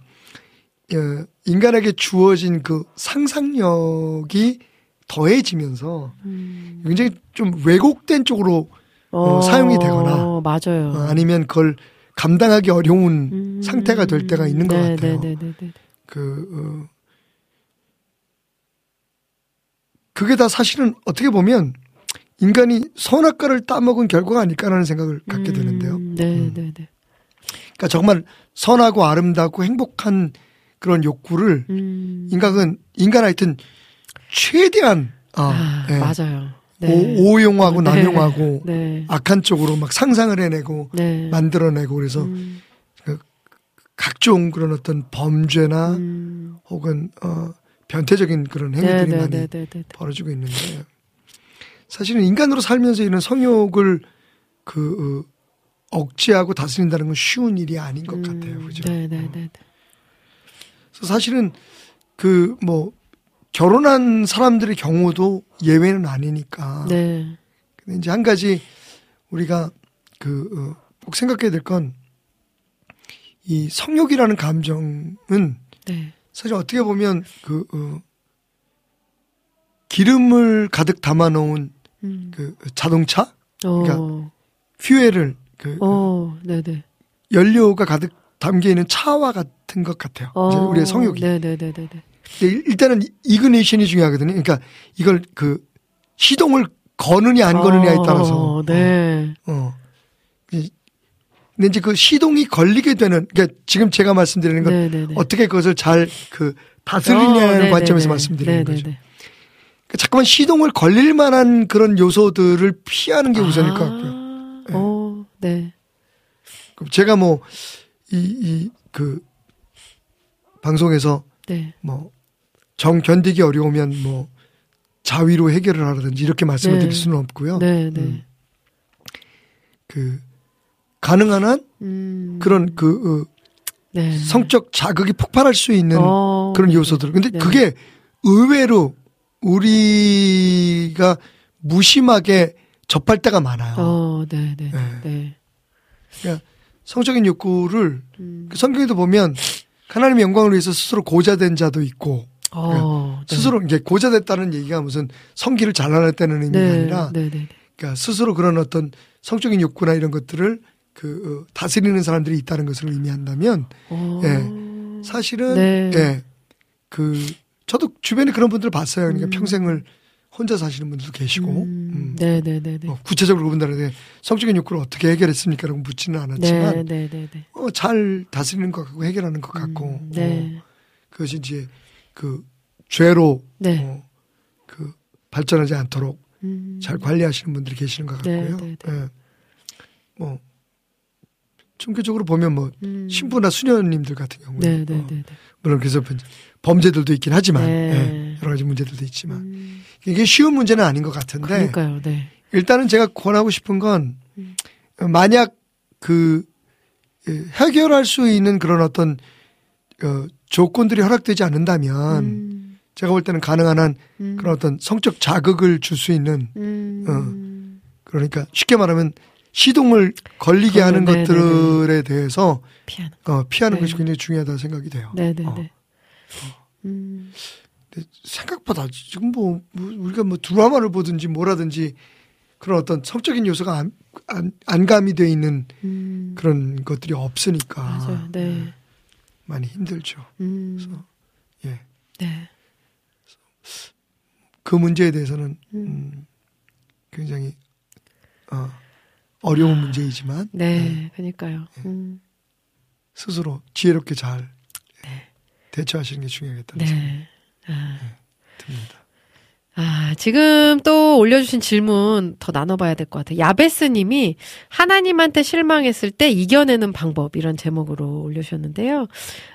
어, 인간에게 주어진 그 상상력이 더해지면서 음. 굉장히 좀 왜곡된 쪽으로 어, 사용이 되거나, 맞아요. 어, 아니면 그걸 감당하기 어려운 음. 상태가 될 때가 있는 것 네, 같아요. 네, 네, 네, 네. 그 어, 그게 다 사실은 어떻게 보면 인간이 선악과를 따먹은 결과가 아닐까라는 생각을 갖게 되는데요. 음, 네, 음. 네, 네. 그러니까 정말 선하고 아름답고 행복한 그런 욕구를 음. 인간은 인간 하여튼 최대한 아, 아, 예, 맞아요. 네. 오, 오용하고 네. 남용하고 네. 악한 쪽으로 막 상상을 해내고 네. 만들어내고 그래서 음. 각종 그런 어떤 범죄나 음. 혹은 어 변태적인 그런 행위들이 많이 네네네 네네. 벌어지고 있는데 사실은 인간으로 살면서 이런 성욕을 그 어, 억제하고 다스린다는 건 쉬운 일이 아닌 것 같아요. 그죠? 어. 네네네. 그래서 사실은 그 뭐 결혼한 사람들의 경우도 예외는 아니니까. 네. 근데 이제 한 가지 우리가 그 어, 꼭 생각해야 될 건 이 성욕이라는 감정은 네. 사실 어떻게 보면 그 어, 기름을 가득 담아 놓은 음. 그 자동차 어. 그러니까 퓨엘을 그 어. 네네. 연료가 가득 담겨 있는 차와 같은 것 같아요. 어. 이제 우리의 성욕이. 일- 일단은 이그니션이 중요하거든요. 그러니까 이걸 그 시동을 거느냐 안 거느냐에 따라서. 어, 네. 어. 이- 근데 이제 그 시동이 걸리게 되는 그러니까 지금 제가 말씀드리는 건 네네네. 어떻게 그것을 잘 그 다스리냐는 어, 네네네. 관점에서 말씀드리는 거죠. 네네네. 그러니까 자꾸만 시동을 걸릴 만한 그런 요소들을 피하는 게 우선일 것 같고요. 아, 어, 네. 그럼 제가 뭐 이 이 그 방송에서 네. 뭐정 견디기 어려우면 뭐 자위로 해결을 하라든지 이렇게 말씀을 네. 드릴 수는 없고요. 네, 네. 음. 그 가능한 한 음. 그런 그 어, 네. 성적 자극이 폭발할 수 있는 어, 그런 요소들. 근데 네. 그게 의외로 우리가 무심하게 접할 때가 많아요. 어, 네, 네. 네. 네. 그러니까 성적인 욕구를 음. 그 성경에도 보면 하나님의 영광을 위해서 스스로 고자된 자도 있고 어, 네. 스스로 이제 고자됐다는 얘기가 무슨 성기를 잘라냈다는 의미가 네, 아니라. 그러니까 스스로 그런 어떤 성적인 욕구나 이런 것들을 그 어, 다스리는 사람들이 있다는 것을 의미한다면 어. 예. 사실은 네. 예. 그 저도 주변에 그런 분들 봤어요. 그러니까 음. 평생을 혼자 사시는 분들도 계시고 음. 음. 네, 네, 네, 네. 뭐 구체적으로 그분들한테 성적인 욕구를 어떻게 해결했습니까 라고 묻지는 않았지만 네, 네, 네, 네. 어, 잘 다스리는 것 같고 해결하는 것 같고 음, 네. 어, 그것이 이제 그 죄로 네. 어, 그 발전하지 않도록 음. 잘 관리하시는 분들이 계시는 것 네, 같고요. 네, 네. 예. 뭐 총체적으로 보면 뭐 음. 신부나 수녀님들 같은 경우는 네, 네, 어, 네, 네. 물론 그래서 범죄들도 있긴 하지만 네. 예, 여러 가지 문제들도 있지만 음. 이게 쉬운 문제는 아닌 것 같은데 그러니까요, 네. 일단은 제가 권하고 싶은 건 음. 만약 그 예, 해결할 수 있는 그런 어떤 어, 조건들이 허락되지 않는다면 음. 제가 볼 때는 가능한 한 음. 그런 어떤 성적 자극을 줄 수 있는 음. 그러니까 쉽게 말하면 시동을 걸리게 하는 네, 네, 것들에 대해서 피하는. 어, 피하는 네. 것이 굉장히 중요하다고 생각이 돼요. 네, 네, 어. 네. 음. 생각보다 지금 뭐, 뭐 우리가 뭐 드라마를 보든지 뭐라든지 그런 어떤 성적인 요소가 안, 안, 안감이 돼 있는 음. 그런 것들이 없으니까 맞아요. 네. 많이 힘들죠. 음. 그래서 예. 네. 그 문제에 대해서는 음. 음, 굉장히 어, 어려운 문제이지만 네, 그러니까요. 음. 스스로 지혜롭게 잘 대처하시는 게 중요하겠다는 생각이 네. 아. 듭니다. 아, 지금 또 올려주신 질문 더 나눠봐야 될 것 같아요. 야베스 님이 하나님한테 실망했을 때 이겨내는 방법, 이런 제목으로 올려주셨는데요.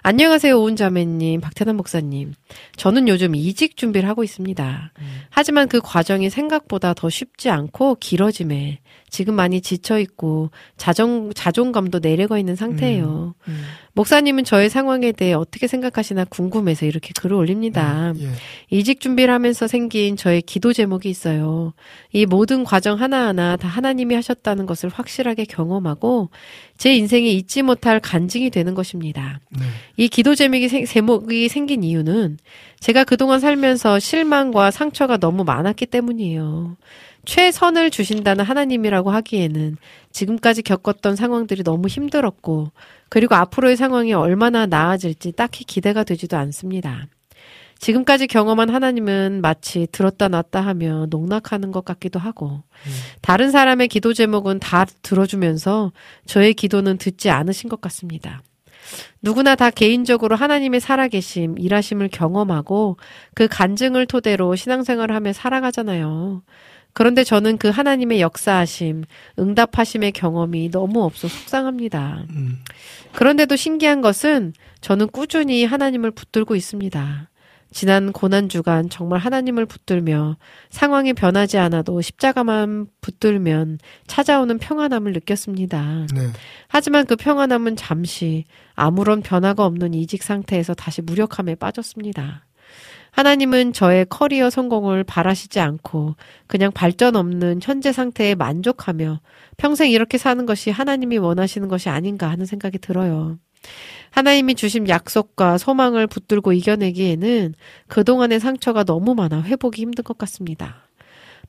안녕하세요, 오은자매님, 박태남 목사님. 저는 요즘 이직 준비를 하고 있습니다. 하지만 그 과정이 생각보다 더 쉽지 않고 길어짐에 지금 많이 지쳐 있고 자정, 자존감도 내려가 있는 상태예요. 음, 목사님은 저의 상황에 대해 어떻게 생각하시나 궁금해서 이렇게 글을 올립니다. 예. 이직 준비를 하면서 생긴 저의 기도 제목이 있어요. 이 모든 과정 하나하나 다 하나님이 하셨다는 것을 확실하게 경험하고 제 인생에 잊지 못할 간증이 되는 것입니다. 네. 이 기도 제목이, 생, 제목이 생긴 이유는 제가 그동안 살면서 실망과 상처가 너무 많았기 때문이에요. 최선을 주신다는 하나님이라고 하기에는 지금까지 겪었던 상황들이 너무 힘들었고, 그리고 앞으로의 상황이 얼마나 나아질지 딱히 기대가 되지도 않습니다. 지금까지 경험한 하나님은 마치 들었다 놨다 하며 농락하는 것 같기도 하고, 다른 사람의 기도 제목은 다 들어주면서 저의 기도는 듣지 않으신 것 같습니다. 누구나 다 개인적으로 하나님의 살아계심, 일하심을 경험하고 그 간증을 토대로 신앙생활을 하며 살아가잖아요. 그런데 저는 그 하나님의 역사하심, 응답하심의 경험이 너무 없어 속상합니다. 음. 그런데도 신기한 것은 저는 꾸준히 하나님을 붙들고 있습니다. 지난 고난 주간 정말 하나님을 붙들며 상황이 변하지 않아도 십자가만 붙들면 찾아오는 평안함을 느꼈습니다. 네. 하지만 그 평안함은 잠시 아무런 변화가 없는 이직 상태에서 다시 무력함에 빠졌습니다. 하나님은 저의 커리어 성공을 바라시지 않고 그냥 발전 없는 현재 상태에 만족하며 평생 이렇게 사는 것이 하나님이 원하시는 것이 아닌가 하는 생각이 들어요. 하나님이 주신 약속과 소망을 붙들고 이겨내기에는 그동안의 상처가 너무 많아 회복이 힘든 것 같습니다.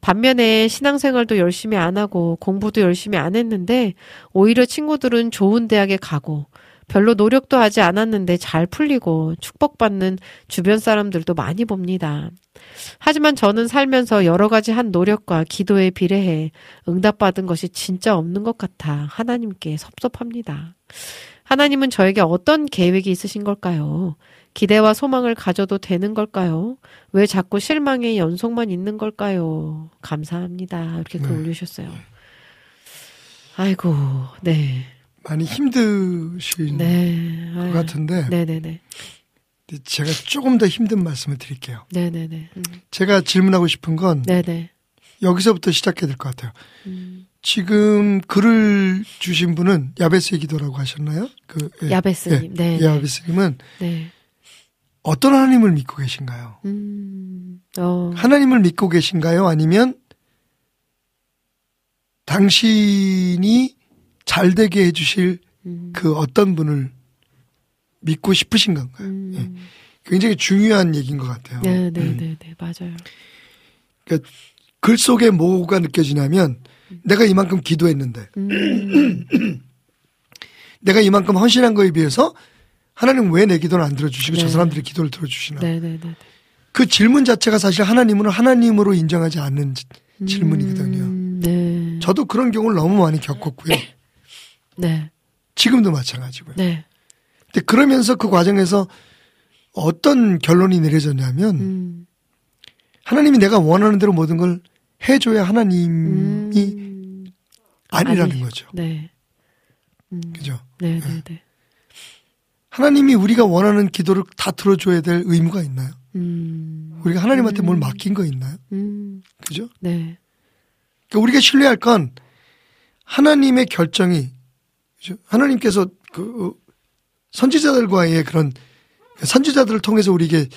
반면에 신앙생활도 열심히 안 하고 공부도 열심히 안 했는데 오히려 친구들은 좋은 대학에 가고 별로 노력도 하지 않았는데 잘 풀리고 축복받는 주변 사람들도 많이 봅니다. 하지만 저는 살면서 여러 가지 한 노력과 기도에 비례해 응답받은 것이 진짜 없는 것 같아 하나님께 섭섭합니다. 하나님은 저에게 어떤 계획이 있으신 걸까요? 기대와 소망을 가져도 되는 걸까요? 왜 자꾸 실망의 연속만 있는 걸까요? 감사합니다. 이렇게 글 네. 올리셨어요. 아이고, 네. 많이 힘드신 네. 것. 같은데 네네네. 제가 조금 더 힘든 말씀을 드릴게요. 네네네. 음. 제가 질문하고 싶은 건 네네. 여기서부터 시작해야 될 것 같아요. 음. 지금 글을 주신 분은 야베스의 기도라고 하셨나요? 그 예. 야베스님. 네. 예, 야베스님은 네. 어떤 하나님을 믿고 계신가요? 음. 어. 하나님을 믿고 계신가요? 아니면 당신이 잘 되게 해주실 음. 그 어떤 분을 믿고 싶으신 건가요? 음. 굉장히 중요한 얘기인 것 같아요. 음. 네네네네. 맞아요. 글 속에 뭐가 느껴지냐면 내가 이만큼 기도했는데 음. 내가 이만큼 헌신한 거에 비해서 하나님 왜 내 기도를 안 들어주시고 저 네. 사람들의 기도를 들어주시나 네 네 네. 그 질문 자체가 사실 하나님은 하나님으로 인정하지 않는 지- 질문이거든요. 음. 네. 저도 그런 경우를 너무 많이 겪었고요. 네. 지금도 마찬가지고요. 네. 근데 그러면서 그 과정에서 어떤 결론이 내려졌냐면 음. 하나님이 내가 원하는 대로 모든 걸 해줘야 하나님이 음. 아니라는 아니. 거죠. 네. 음. 그죠? 네 네 네. 하나님이 우리가 원하는 기도를 다 들어줘야 될 의무가 있나요? 음. 우리가 하나님한테 뭘 맡긴 거 있나요? 음. 그죠? 네. 그러니까 우리가 신뢰할 건 하나님의 결정이? 하나님께서 그 어, 선지자들과의 그런 선지자들을 통해서 우리에게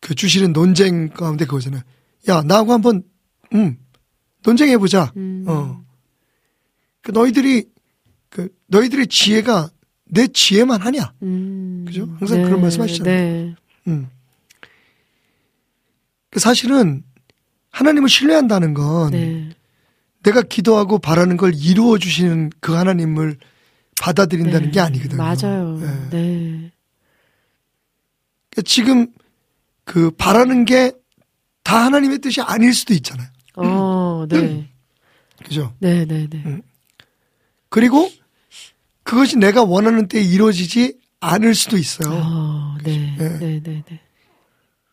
그 주시는 논쟁 가운데 그거잖아요. 야 나하고 한번 음 논쟁해 보자. 음. 어. 그 너희들이 그 너희들의 지혜가 내 지혜만 하냐? 음. 그죠? 항상 그런 말씀하시잖아요. 네. 음. 그 사실은 하나님을 신뢰한다는 건 네. 내가 기도하고 바라는 걸 이루어 주시는 그 하나님을 받아들인다는 네. 게 아니거든요. 맞아요. 예. 네. 그러니까 지금 그 바라는 게 다 하나님의 뜻이 아닐 수도 있잖아요. 어, 네. 그죠? 네, 네, 네. 그리고 그것이 내가 원하는 때에 이루어지지 않을 수도 있어요. 어, 네. 예. 네, 네, 네.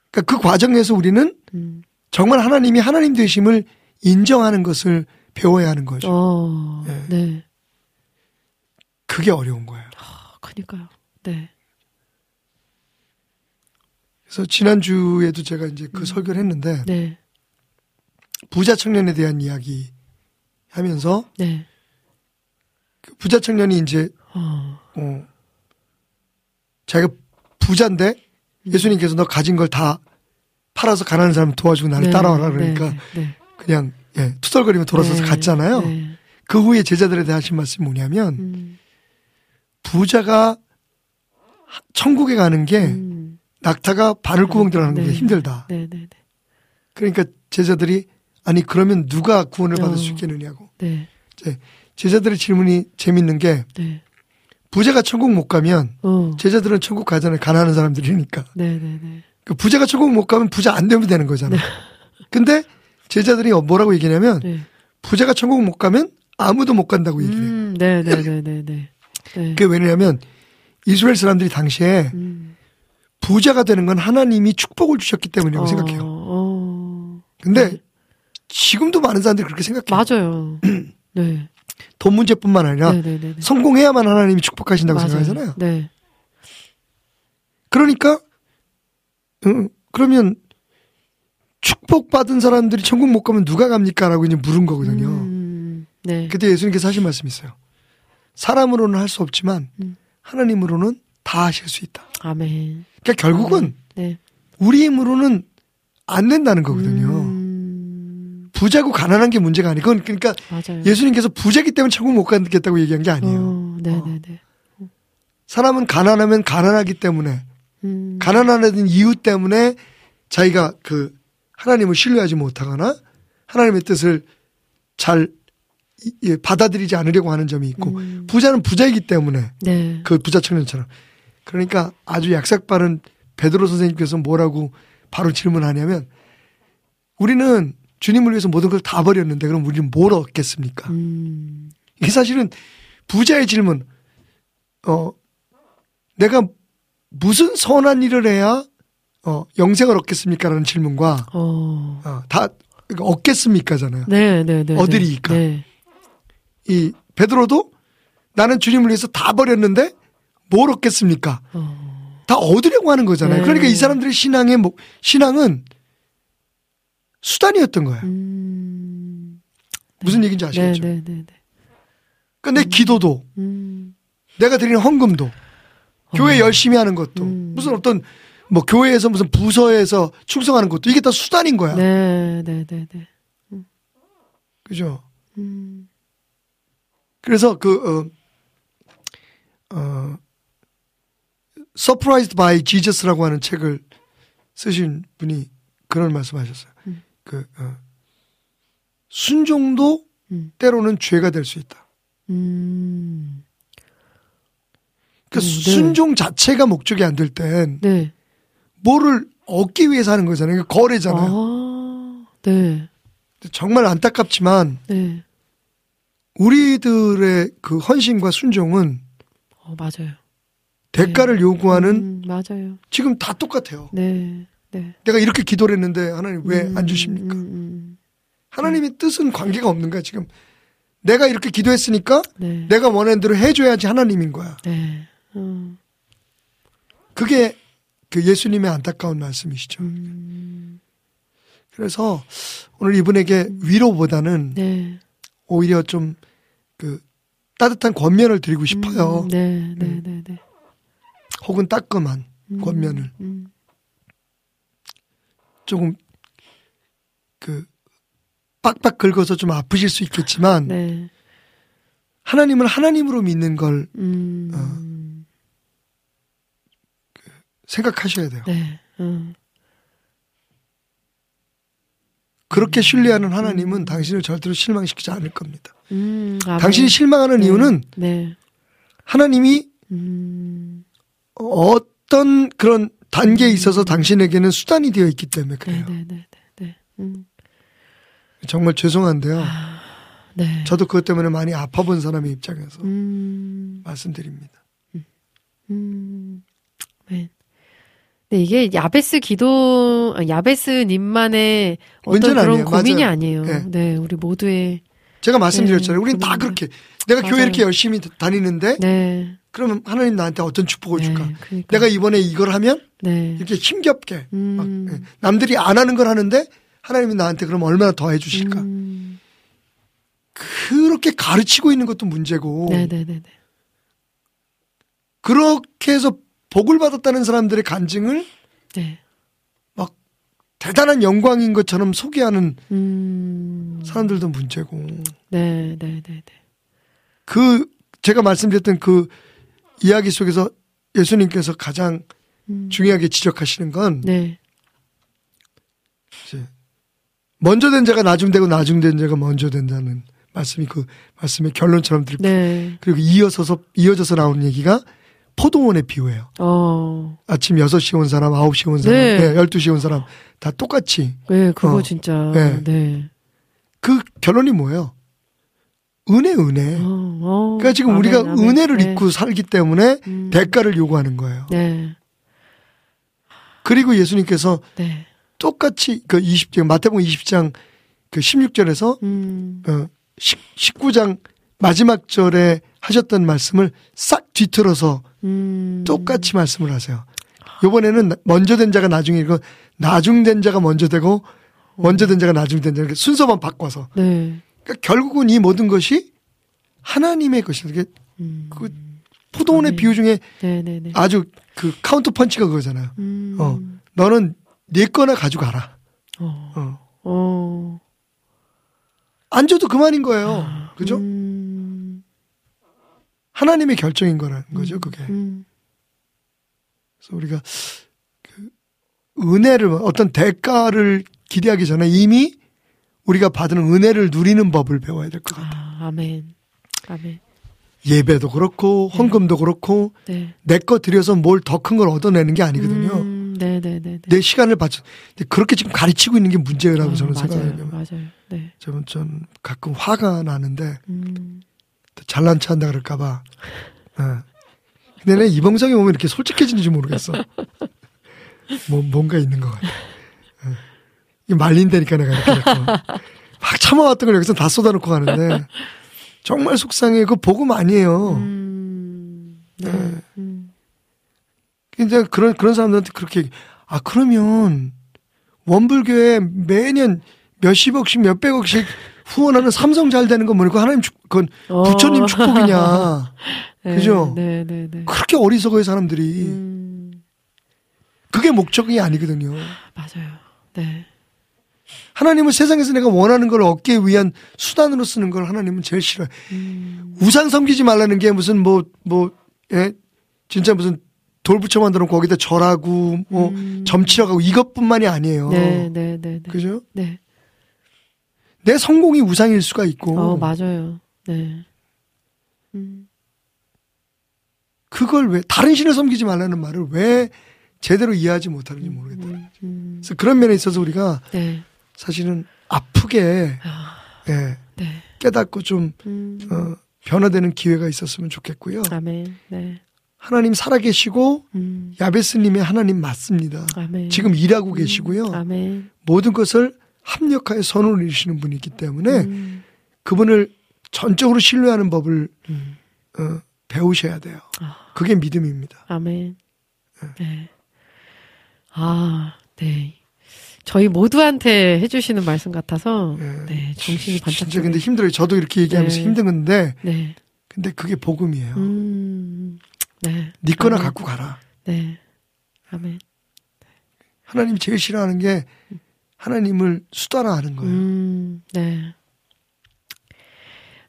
그러니까 그 과정에서 우리는 음. 정말 하나님이 하나님 되심을 인정하는 것을 배워야 하는 거죠. 어, 예. 네. 그게 어려운 거예요. 아, 그니까요. 네. 그래서 지난주에도 제가 이제 그 설교를 했는데 네. 부자 청년에 대한 이야기 하면서 네. 그 부자 청년이 이제 어, 어 자기가 부자인데 예수님께서 너 가진 걸 다 팔아서 가난한 사람 도와주고 나를 네, 따라와라 그러니까 네, 네. 그냥 예, 투덜거리며 돌아서서 네, 갔잖아요. 네. 그 후에 제자들에 대해 하신 말씀이 뭐냐면 음, 부자가 천국에 가는 게 음. 낙타가 바늘 구멍 들어가는 게 네. 힘들다. 네, 네, 네. 그러니까 제자들이 아니 그러면 누가 구원을 받을 수 어. 있겠느냐고. 네. 이제 제자들의 질문이 재밌는 게 네. 부자가 천국 못 가면 어. 제자들은 천국 가잖아요. 가난한 사람들이니까. 네, 네, 네. 그 부자가 천국 못 가면 부자 안 되면 되는 거잖아. 근데 제자들이 뭐라고 얘기냐면 네. 부자가 천국 못 가면 아무도 못 간다고 얘기해요. 음, 네, 네, 네, 네, 네. 네. 그게 왜냐면 이스라엘 사람들이 당시에 음. 부자가 되는 건 하나님이 축복을 주셨기 때문이라고 생각해요. 어, 근데 지금도 많은 사람들이 그렇게 생각해요. 맞아요. 네. 돈 문제뿐만 아니라 네, 네, 네, 네. 성공해야만 하나님이 축복하신다고 맞아요. 생각하잖아요. 네. 그러니까 음, 그러면 축복받은 사람들이 천국 못 가면 누가 갑니까라고 이제 물은 거거든요. 음, 네. 그때 예수님께서 하신 말씀이 있어요. 사람으로는 할 수 없지만 음. 하나님으로는 다 하실 수 있다. 아멘. 그러니까 결국은 네. 우리 힘으로는 안 된다는 거거든요. 음, 부자고 가난한 게 문제가 아니고 그러니까 맞아요. 예수님께서 부자기 때문에 천국 못 가겠다고 얘기한 게 아니에요. 어, 네, 네, 네. 사람은 가난하면 가난하기 때문에 음, 가난하는 이유 때문에 자기가 그 하나님을 신뢰하지 못하거나 하나님의 뜻을 잘 받아들이지 않으려고 하는 점이 있고 음. 부자는 부자이기 때문에 네. 그 부자 청년처럼 그러니까 아주 약삭 빠른 베드로 선생님께서 뭐라고 바로 질문하냐면 우리는 주님을 위해서 모든 걸 다 버렸는데 그럼 우리는 뭘 얻겠습니까? 음, 이게 사실은 부자의 질문. 어, 내가 무슨 선한 일을 해야 어, 영생을 얻겠습니까? 라는 질문과 어, 어, 다 그러니까 얻겠습니까잖아요. 네, 네, 네. 어디리니까? 네. 이 베드로도 나는 주님을 위해서 다 버렸는데 뭘 얻겠습니까? 어, 다 얻으려고 하는 거잖아요. 네. 그러니까 이 사람들의 신앙의 목, 신앙은 수단이었던 거예요. 음, 무슨 얘기인지 네, 아시겠죠? 네, 네, 네. 그러니까 내 기도도 음, 내가 드리는 헌금도 교회 열심히 하는 것도 음. 무슨 어떤 뭐 교회에서 무슨 부서에서 충성하는 것도 이게 다 수단인 거야. 네, 네, 네, 네. 그죠? 음, 그래서 그 어, 어 Surprised by Jesus라고 하는 책을 쓰신 분이 그런 말씀 하셨어요. 음. 그 어, 순종도 음. 때로는 죄가 될 수 있다. 음, 그 음, 네. 순종 자체가 목적이 안 될 땐 네. 뭐를 얻기 위해서 하는 거잖아요. 그러니까 거래잖아요. 아, 네, 정말 안타깝지만 네. 우리들의 그 헌신과 순종은 어, 맞아요. 대가를 요구하는 음, 맞아요. 지금 다 똑같아요. 네, 네. 내가 이렇게 기도를 했는데 하나님 왜안 음, 주십니까? 음, 음, 하나님의 뜻은 관계가 없는 거야 지금. 내가 이렇게 기도했으니까 네, 내가 원하는 대로 해줘야지 하나님인 거야. 네. 음, 그게 그 예수님의 안타까운 말씀이시죠. 음, 그래서 오늘 이분에게 위로보다는 네. 오히려 좀 그 따뜻한 권면을 드리고 싶어요. 음, 네, 네, 네, 네. 혹은 따끔한 음, 권면을 음, 조금 그 빡빡 긁어서 좀 아프실 수 있겠지만 네. 하나님을 하나님으로 믿는 걸 음, 생각하셔야 돼요. 네. 음, 그렇게 신뢰하는 하나님은 당신을 절대로 실망시키지 않을 겁니다. 음, 아멘. 당신이 실망하는 네. 이유는 네. 하나님이 음, 어떤 그런 단계에 있어서 당신에게는 수단이 되어 있기 때문에 네, 그래요. 네, 네, 네, 네. 음, 정말 죄송한데요. 네. 저도 그것 때문에 많이 아파본 사람의 입장에서 음, 말씀드립니다. 음, 네. 네, 이게 야베스 기도, 아, 야베스님만의 어떤 그런 아니에요. 고민이 맞아요. 아니에요. 네. 네, 우리 모두의, 제가 말씀드렸잖아요. 네, 우리는 다. 그렇게 내가 교회 맞아요. 이렇게 열심히 다니는데 네. 그러면 하나님 나한테 어떤 축복을 네, 줄까? 그러니까. 내가 이번에 이걸 하면 네. 이렇게 힘겹게 막, 음, 예. 남들이 안 하는 걸 하는데 하나님이 나한테 그럼 얼마나 더 해주실까? 음, 그렇게 가르치고 있는 것도 문제고 네, 네, 네, 네. 그렇게 해서 복을 받았다는 사람들의 간증을 네. 대단한 영광인 것처럼 소개하는 음, 사람들도 문제고 네, 네, 네, 네. 그 제가 말씀드렸던 그 이야기 속에서 예수님께서 가장 음, 중요하게 지적하시는 건 네. 이제 먼저 된 자가 나중 되고 나중 된 자가 먼저 된다는 말씀이 그 말씀의 결론처럼 들리고 네. 그리고 이어서서 이어져서 나오는 얘기가 포도원의 비유예요. 어, 아침 6시에 온 사람, 9시에 온 사람, 네. 네. 12시에 온 사람 다 똑같이 네, 그거 어, 진짜. 네. 네. 그 결론이 뭐예요? 은혜, 은혜. 어, 어, 그러니까 지금 아멘, 우리가 아멘. 은혜를 네. 입고 살기 때문에 음, 대가를 요구하는 거예요. 네, 그리고 예수님께서 네. 똑같이 그 20장 마태복음 20장 그 16절에서 음. 어, 19장 마지막 절에 하셨던 말씀을 싹 뒤틀어서 음. 똑같이 말씀을 하세요. 요번에는 나- 먼저 된 자가 나중이고 나중 된 자가 먼저 되고 먼저 된 자가 나중 된 자. 이렇게 순서만 바꿔서. 네. 그러니까 결국은 이 모든 것이 하나님의. 이게 음. 그 포도원의 아멘. 비유 중에 네네네. 아주 그 카운터 펀치가 그거잖아요. 음. 어. 너는 네 거나 가져가라. 어. 어. 어. 안 줘도 그만인 거예요. 그죠? 음. 하나님의 결정인 거라는 거죠, 그게. 음. 그래서 우리가 그 은혜를 어떤 대가를 기대하기 전에 이미 우리가 받은 은혜를 누리는 법을 배워야 될 것 같아요. 아, 아멘. 아멘. 예배도 그렇고 헌금도 그렇고 네. 내거 들여서 뭘 더 큰 걸 얻어내는 게 아니거든요. 음, 네네네네. 내 시간을 바쳐 그렇게 지금 가르치고 있는 게 문제라고 어, 저는 맞아요. 생각해요. 맞아요. 네. 저는 전 가끔 화가 나는데 음. 또 잘난 체한다 그럴까봐. 예. 근데 내 이봉성이 오면 이렇게 솔직해지는지 모르겠어. 뭐 뭔가 있는 것 같아. 예. 이게 말린다니까 내가 이렇게 자꾸. 막 참아왔던 걸 여기서 다 쏟아놓고 가는데 정말 속상해. 그 복음 아니에요. 음. 네. 네. 음. 근데 그런 그런 사람들한테 그렇게 아 그러면 원불교에 매년 몇십억씩 몇백억씩 후원하는 삼성 잘 되는 건 뭐니까 하나님 축 그건 어. 부처님 축복이냐 네, 그죠? 네 네 네. 그렇게 어리석어요 사람들이 음. 그게 목적이 아니거든요 맞아요. 네. 하나님은 세상에서 내가 원하는 걸 얻기 위한 수단으로 쓰는 걸 하나님은 제일 싫어요 음. 우상 섬기지 말라는 게 무슨 뭐 뭐 예? 진짜 무슨 돌 붙여 만들어 거기다 절하고 뭐 음. 점치라고 이것뿐만이 아니에요 네 네 네 네. 그죠? 네. 내 성공이 우상일 수가 있고 어 맞아요. 네. 음. 그걸 왜 다른 신을 섬기지 말라는 말을 왜 제대로 이해하지 못하는지 모르겠다. 음. 음. 그래서 그런 면에 있어서 우리가 네. 사실은 아프게 아, 예, 네. 깨닫고 좀 음. 어, 변화되는 기회가 있었으면 좋겠고요. 아멘. 네. 하나님 살아계시고 음. 야베스님의 하나님 맞습니다. 아멘. 지금 일하고 계시고요. 아멘. 모든 것을 합력하여 선을 이루시는 분이기 때문에 음. 그분을 전적으로 신뢰하는 법을 음. 어, 배우셔야 돼요. 아. 그게 믿음입니다. 아멘. 네. 아, 네. 저희 모두한테 해주시는 말씀 같아서, 예. 네, 정신이 반짝. 진짜 근데 힘들어요. 저도 이렇게 얘기하면서 네. 힘든 건데 네. 근데 그게 복음이에요. 음, 네. 네 거나 아멘. 갖고 가라. 네. 아멘. 하나님이 제일 싫어하는 게 하나님을 수다라 하는 거예요. 음, 네.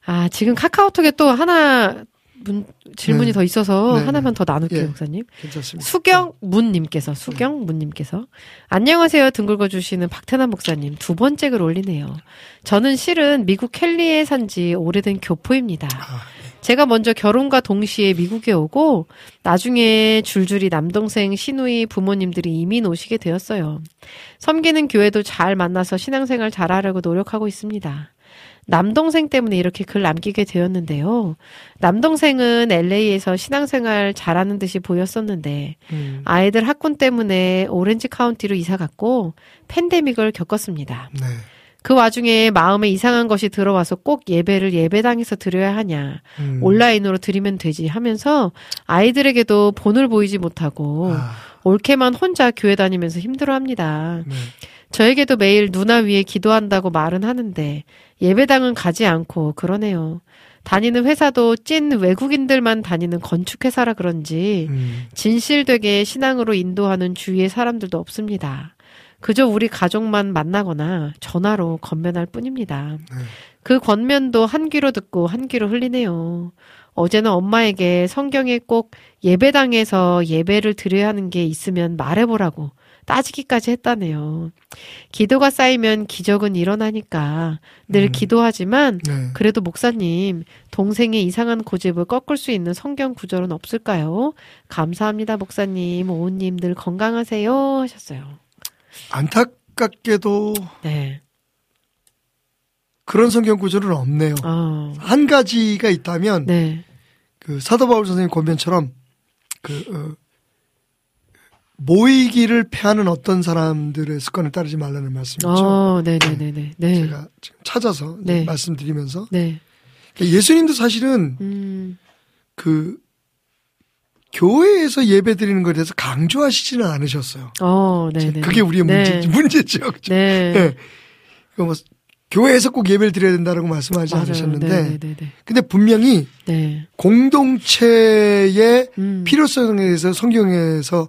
아, 지금 카카오톡에 또 하나 문, 질문이 네. 더 있어서 네, 하나만 더 나눌게요, 예. 목사님. 괜찮습니다. 수경문님께서, 수경문님께서. 안녕하세요. 등 긁어주시는 박태남 목사님. 두 번째 글 올리네요. 저는 실은 미국 켈리에 산 지 오래된 교포입니다. 아, 제가 먼저 결혼과 동시에 미국에 오고 나중에 줄줄이 남동생, 시누이, 부모님들이 이민 오시게 되었어요. 섬기는 교회도 잘 만나서 신앙생활 잘하려고 노력하고 있습니다. 남동생 때문에 이렇게 글 남기게 되었는데요. 남동생은 LA에서 신앙생활 잘하는 듯이 보였었는데 음, 아이들 학군 때문에 오렌지 카운티로 이사 갔고 팬데믹을 겪었습니다. 네. 그 와중에 마음에 이상한 것이 들어와서 꼭 예배를 예배당에서 드려야 하냐. 음, 온라인으로 드리면 되지 하면서 아이들에게도 본을 보이지 못하고 아, 올케만 혼자 교회 다니면서 힘들어 합니다. 네. 저에게도 매일 누나 위에 기도한다고 말은 하는데 예배당은 가지 않고 그러네요. 다니는 회사도 찐 외국인들만 다니는 건축회사라 그런지 음, 진실되게 신앙으로 인도하는 주위의 사람들도 없습니다. 그저 우리 가족만 만나거나 전화로 건면할 뿐입니다. 네. 그 권면도 한 귀로 듣고 한 귀로 흘리네요. 어제는 엄마에게 성경에 꼭 예배당에서 예배를 드려야 하는 게 있으면 말해보라고 따지기까지 했다네요. 기도가 쌓이면 기적은 일어나니까 늘 음. 기도하지만 네. 그래도 목사님, 동생의 이상한 고집을 꺾을 수 있는 성경 구절은 없을까요? 감사합니다, 목사님. 오우님 늘 건강하세요. 하셨어요. 안타깝게도 네. 그런 성경 구절은 없네요. 아, 한 가지가 있다면 네. 그 사도 바울 선생님 권변처럼 그 어, 모이기를 패하는 어떤 사람들의 습관을 따르지 말라는 말씀이죠. 어, 네네네네. 네. 제가 지금 찾아서 네. 말씀드리면서 네. 예수님도 사실은 음, 그 교회에서 예배 드리는 것에 대해서 강조하시지는 않으셨어요. 어, 네네. 그게 우리의 네. 문제, 문제죠. 그죠? 네. 예. 그 뭐, 교회에서 꼭 예배를 드려야 된다라고 말씀하지 맞아요. 않으셨는데, 네네네. 근데 분명히 네. 공동체의 음. 필요성에 대해서 성경에서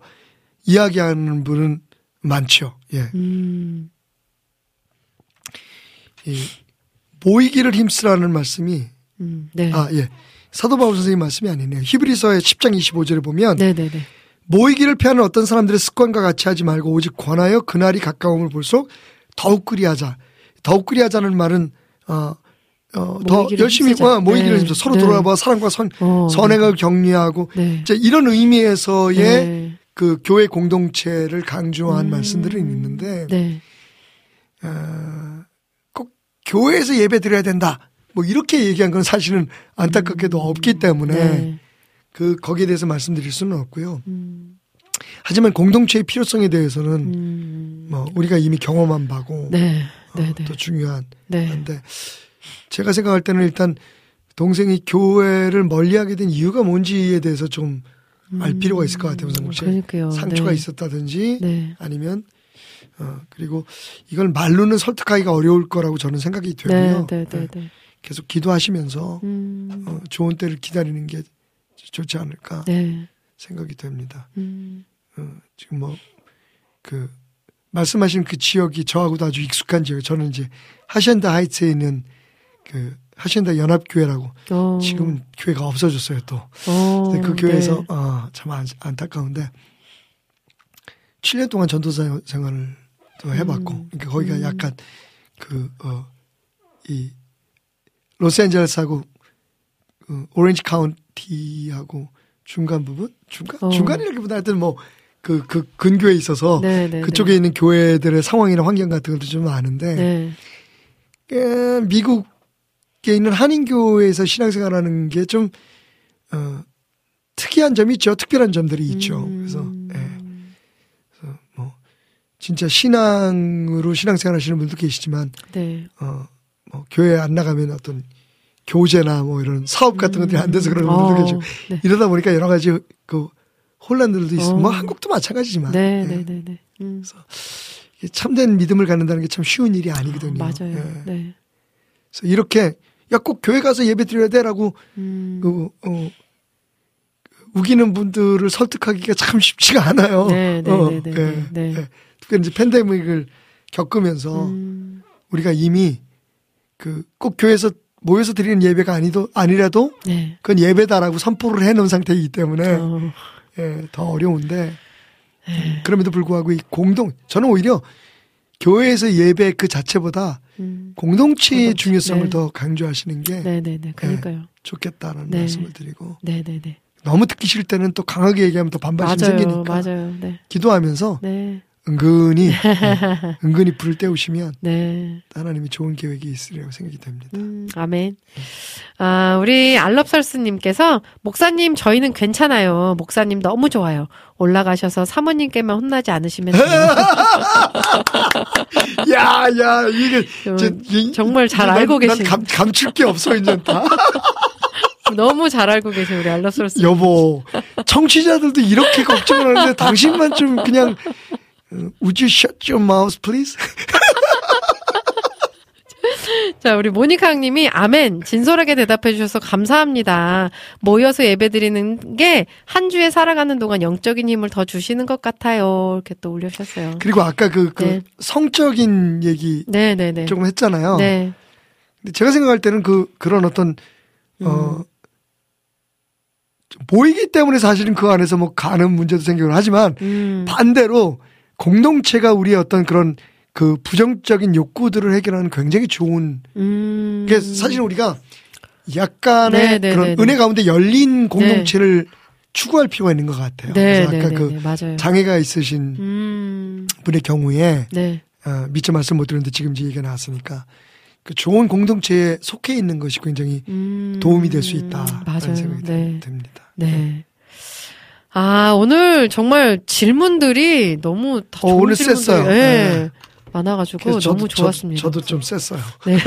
이야기하는 분은 많죠. 예. 음, 이 모이기를 힘쓰라는 말씀이 음, 네. 아 예. 사도 바울 선생님 말씀이 아니네요. 히브리서의 10장 25절에 보면 네네네. 모이기를 피하는 어떤 사람들의 습관과 같이 하지 말고 오직 권하여 그날이 가까움을 볼수록 더욱 그리하자. 더욱 그리하자는 말은 어, 어, 더 열심히 힘쓰자. 어, 모이기를 네. 서로 네. 돌아봐 사랑과 선, 어, 선행을 격려하고 네. 이제 이런 의미에서의 네. 그 교회 공동체를 강조한 음. 말씀들은 있는데 네. 어, 꼭 교회에서 예배 드려야 된다. 뭐 이렇게 얘기한 건 사실은 안타깝게도 없기 때문에 음. 네. 그 거기에 대해서 말씀드릴 수는 없고요. 음, 하지만 공동체의 필요성에 대해서는 음, 뭐 우리가 이미 경험한 바고 네. 어, 네네. 또 중요한 네. 건데 제가 생각할 때는 일단 동생이 교회를 멀리하게 된 이유가 뭔지에 대해서 좀 알 필요가 있을 것 같아요. 혹시 음, 그러니까요. 상처가 네. 있었다든지 네. 아니면 어 그리고 이걸 말로는 설득하기가 어려울 거라고 저는 생각이 되고요. 네, 네, 네, 네. 네. 계속 기도하시면서 음, 어, 좋은 때를 기다리는 게 좋지 않을까 네. 생각이 됩니다. 음, 어, 지금 뭐 그 말씀하신 그 지역이 저하고도 아주 익숙한 지역. 저는 이제 하셴다 하이츠에 있는 그 하셴다 연합교회라고 어, 지금 교회가 없어졌어요 또. 어, 근데 그 교회에서 네. 아, 참 안, 안타까운데 7년 동안 전도사 생활을 또 해봤고 음. 그러니까 거기가 음. 약간 그 어 이 로스앤젤레스하고 그 오렌지 카운티하고 중간 부분 중간 어. 중간이라기보다 하여튼 뭐 그 그 근교에 있어서 네, 네, 그쪽에 있는 교회들의 상황이나 환경 같은 것도 좀 아는데 네. 에, 미국에 있는 한인교회에서 신앙생활하는 게 좀 어, 특이한 점이 있죠. 특별한 점들이 있죠. 음. 그래서 예. 그래서 뭐 진짜 신앙으로 신앙생활하시는 분도 계시지만 네. 어, 뭐 교회 안 나가면 어떤 교제나 뭐 이런 사업 같은 것들이 안 돼서 그런 분들도 어, 계시고 네. 이러다 보니까 여러 가지 그 혼란들도 있어. 어. 뭐 한국도 마찬가지지만 네, 예. 네, 네, 네. 음, 이게 참된 믿음을 갖는다는 게 참 쉬운 일이 아니거든요. 맞아요. 예. 네. 그래서 이렇게 야 꼭 교회 가서 예배 드려야 돼라고 음, 그, 어, 우기는 분들을 설득하기가 참 쉽지가 않아요. 네, 네, 어, 네, 네, 예, 네, 네. 예. 특히 이제 팬데믹을 겪으면서 음, 우리가 이미 그 꼭 교회에서 모여서 드리는 예배가 아니도 아니라도 네. 그건 예배다라고 선포를 해놓은 상태이기 때문에 어, 예, 더 어려운데 네. 그럼에도 불구하고 이 공동 저는 오히려 교회에서 예배 그 자체보다 음, 공동체의 공동체, 중요성을 네. 더 강조하시는 게 네, 네, 네. 그러니까요. 좋겠다는 네. 말씀을 드리고 네, 네, 네. 너무 듣기 싫을 때는 또 강하게 얘기하면 또 반발심이 맞아요, 생기니까 맞아요. 네, 기도하면서 네, 은근히 네, 은근히 불을 때우시면 네. 하나님이 좋은 계획이 있으리라고 생각이 됩니다. 음, 아멘. 아, 우리 알럽설스님께서 목사님 저희는 괜찮아요. 목사님 너무 좋아요. 올라가셔서 사모님께만 혼나지 않으시면 돼요. 야, 야, 이게 좀 저, 이- 정말 잘 난- 알고 난 계신. 감, 감출 게 없어 이제 다. 너무 잘 알고 계신 우리 알럽설스. 여보, 청취자들도 이렇게 걱정을 하는데 당신만 좀 그냥 어, Would you shut your mouth, please? 자, 우리 모니카 님이 아멘. 진솔하게 대답해 주셔서 감사합니다. 모여서 예배 드리는 게 한 주에 살아가는 동안 영적인 힘을 더 주시는 것 같아요. 이렇게 또 올려주셨어요. 그리고 아까 그, 그 네. 성적인 얘기 네, 네, 네. 조금 했잖아요. 네. 근데 제가 생각할 때는 그 그런 어떤 어 음. 보이기 때문에 사실은 그 안에서 뭐 가는 문제도 생기곤 하지만 음. 반대로 공동체가 우리의 어떤 그런 그 부정적인 욕구들을 해결하는 굉장히 좋은 음. 게 사실 우리가 약간의 네, 네, 그런 네, 네. 은혜 가운데 열린 공동체를 추구할 필요가 있는 것 같아요. 네, 그래서 네, 아까 네, 그 네, 맞아요. 장애가 있으신 음. 분의 경우에 네. 어, 미처 말씀 못 드렸는데 지금 이제 얘기가 나왔으니까 그 좋은 공동체에 속해 있는 것이 굉장히 음. 도움이 될 수 있다. 맞아요. 생각이 네. 듭니다. 네. 아, 오늘 정말 질문들이 너무 다 어, 좋은 오늘 질문들이, 셌어요. 예, 네. 많아가지고 너무 좋았습니다. 저, 도좀 셌어요. 네.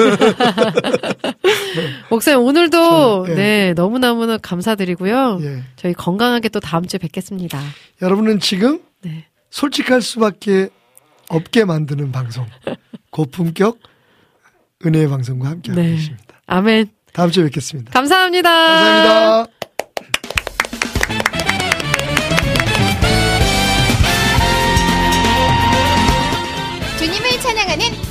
목사님, 오늘도, 저, 예. 네, 너무너무 감사드리고요. 예. 저희 건강하게 또 다음 주에 뵙겠습니다. 여러분은 지금 네. 솔직할 수밖에 없게 만드는 방송 고품격 은혜의 방송과 함께하고 네. 계십니다. 아멘. 다음 주에 뵙겠습니다. 감사합니다. 감사합니다.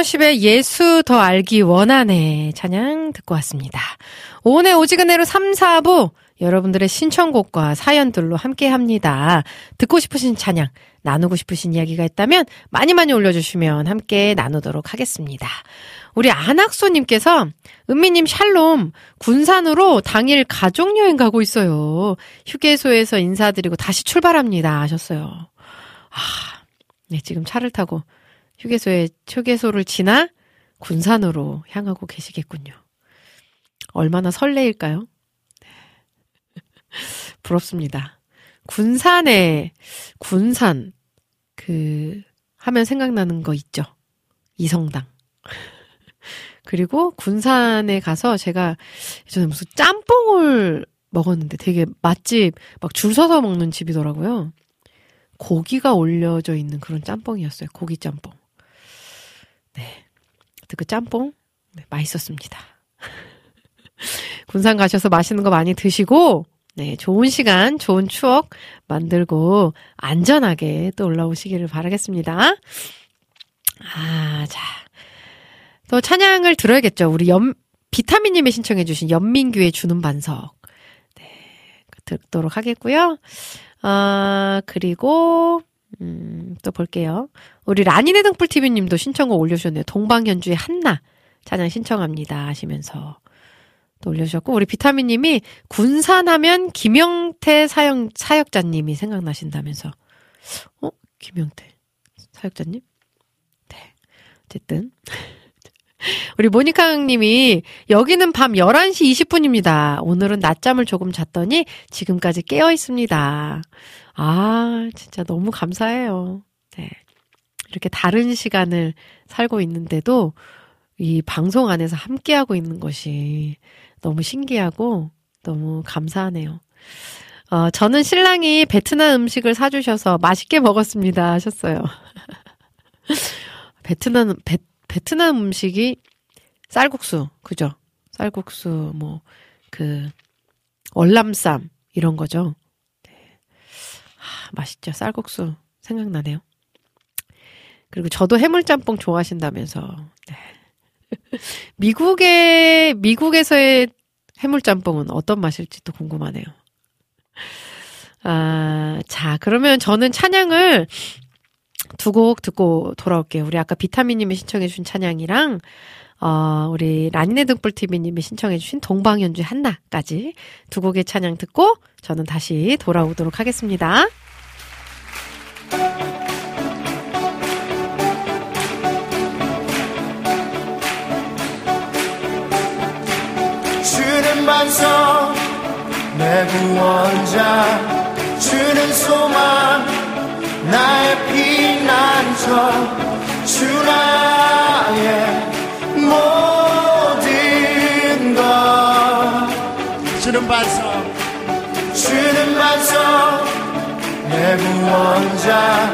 브라운어십의 예수 더 알기 원하네 찬양 듣고 왔습니다. 오늘 오지근해로 3, 4부 여러분들의 신청곡과 사연들로 함께 합니다. 듣고 싶으신 찬양, 나누고 싶으신 이야기가 있다면 많이 많이 올려주시면 함께 나누도록 하겠습니다. 우리 안학수님께서 은미님 샬롬 군산으로 당일 가족여행 가고 있어요. 휴게소에서 인사드리고 다시 출발합니다 하셨어요. 아, 네 지금 차를 타고 휴게소에 휴게소를 지나 군산으로 향하고 계시겠군요. 얼마나 설레일까요? 부럽습니다. 군산에 군산 그 하면 생각나는 거 있죠. 이성당. 그리고 군산에 가서 제가 예전에 무슨 짬뽕을 먹었는데 되게 맛집 막 줄 서서 먹는 집이더라고요. 고기가 올려져 있는 그런 짬뽕이었어요. 고기 짬뽕. 네. 그 짬뽕 네, 맛있었습니다. 군산 가셔서 맛있는 거 많이 드시고 네, 좋은 시간, 좋은 추억 만들고 안전하게 또 올라오시기를 바라겠습니다. 아, 자. 또 찬양을 들어야겠죠. 우리 연, 비타민님이 신청해주신 연민규의 주는 반석. 네, 듣도록 하겠고요. 아, 그리고, 음, 또 볼게요. 우리 라니네 등불TV님도 신청곡 올려주셨네요. 동방현주의 한나. 찬양 신청합니다. 하시면서. 또 올려주셨고, 우리 비타민님이 군산하면 김영태 사역, 사역자님이 생각나신다면서. 어? 김영태 사역자님? 네. 어쨌든. 우리 모니카님이 여기는 밤 11시 20분입니다. 오늘은 낮잠을 조금 잤더니 지금까지 깨어 있습니다. 아, 진짜 너무 감사해요. 네. 이렇게 다른 시간을 살고 있는데도 이 방송 안에서 함께하고 있는 것이 너무 신기하고 너무 감사하네요. 어, 저는 신랑이 베트남 음식을 사주셔서 맛있게 먹었습니다 하셨어요. 베트남, 베, 베트남 음식이 쌀국수, 그죠? 쌀국수, 뭐, 그, 월남쌈, 이런 거죠. 네. 아, 맛있죠. 쌀국수 생각나네요. 그리고 저도 해물짬뽕 좋아하신다면서. 네. 미국의, 미국에서의 해물짬뽕은 어떤 맛일지 또 궁금하네요. 아, 자, 그러면 저는 찬양을 두 곡 듣고 돌아올게요. 우리 아까 비타민님이 신청해주신 찬양이랑, 어, 우리 라니네 등불TV님이 신청해주신 동방연주 한나까지 두 곡의 찬양 듣고 저는 다시 돌아오도록 하겠습니다. 반석 내 구원자 주는 소망 나의 피난처 주 나의 모든 것. 주는 반석. 주는 반석. 내 구원자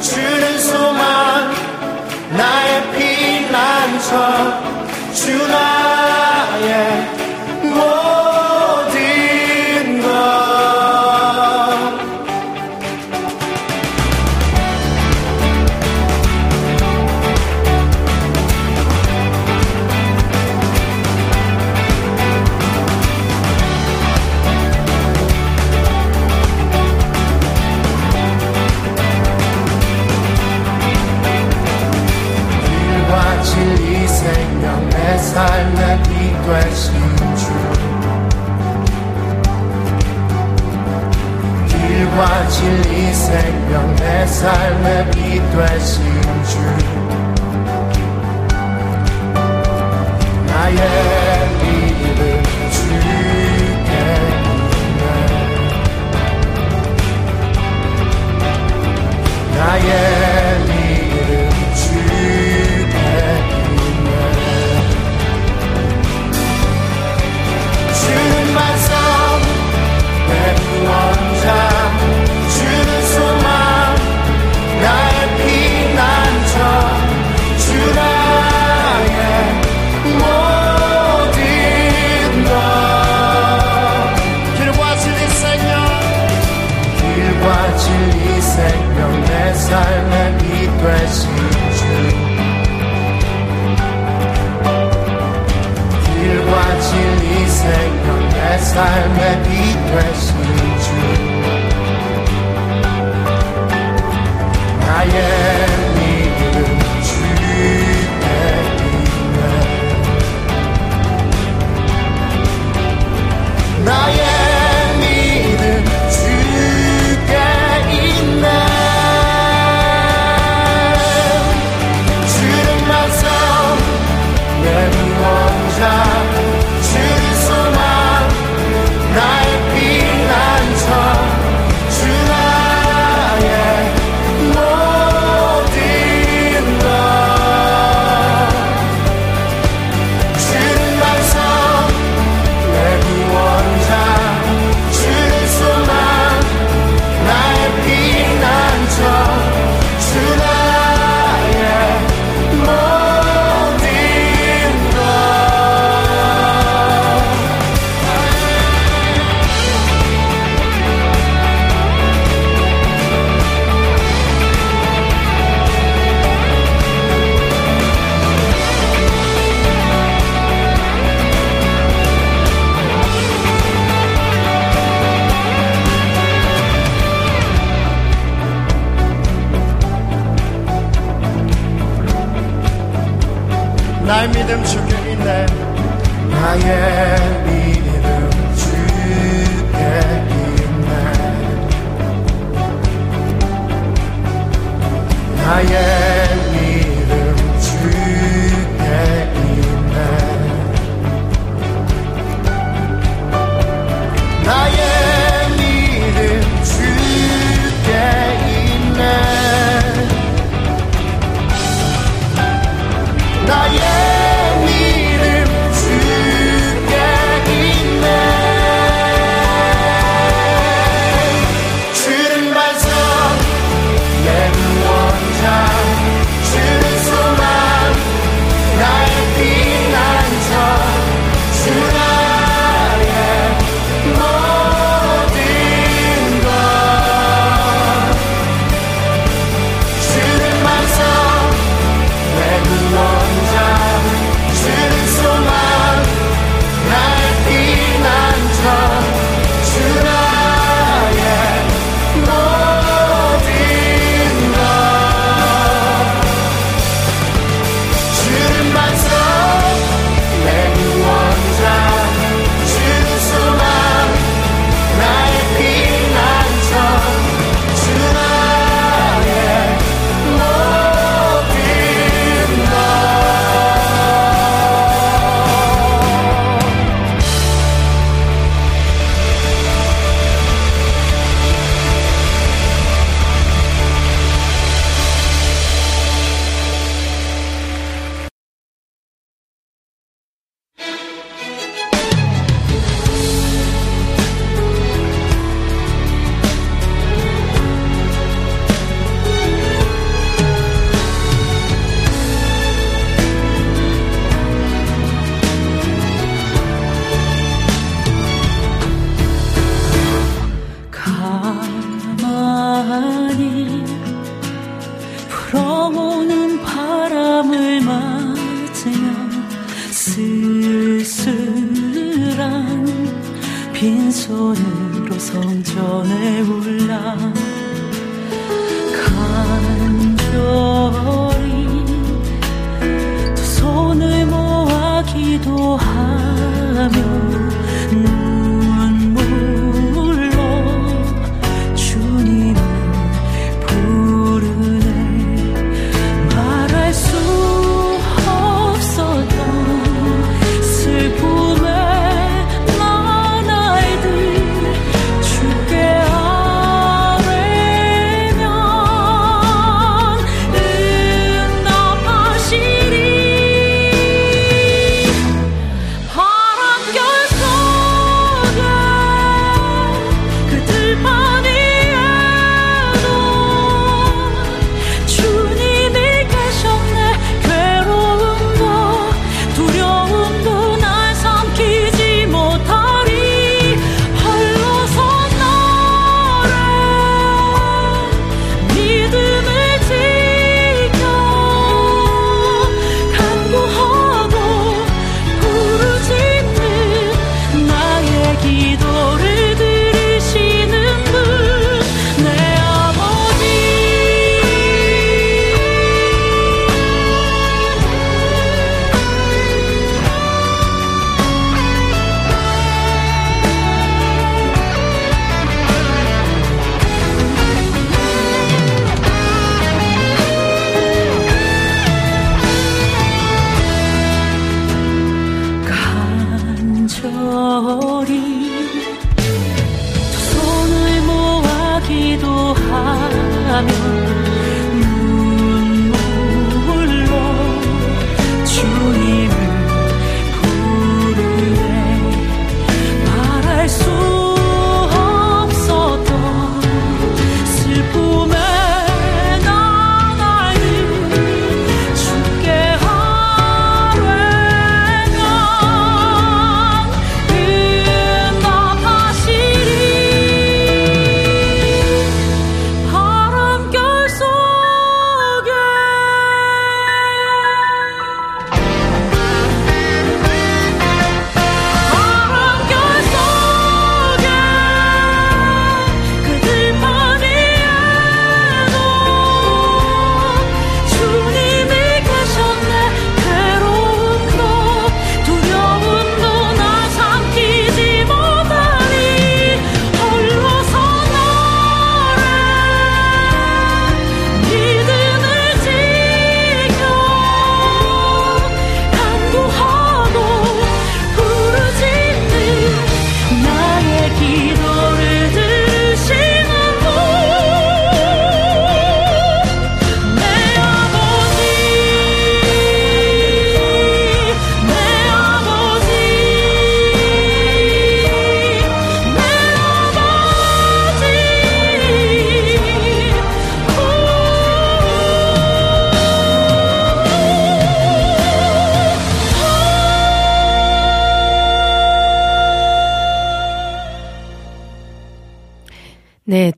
주는 소망 나의 피난처 주 나의 길과 진리 생명 내 삶의 빛 되신 주. 나의 믿음 주께 있네. 나의 last time that he pressed me true. I am. 믿음 주게 있네 나의 믿음 주게 있네 나의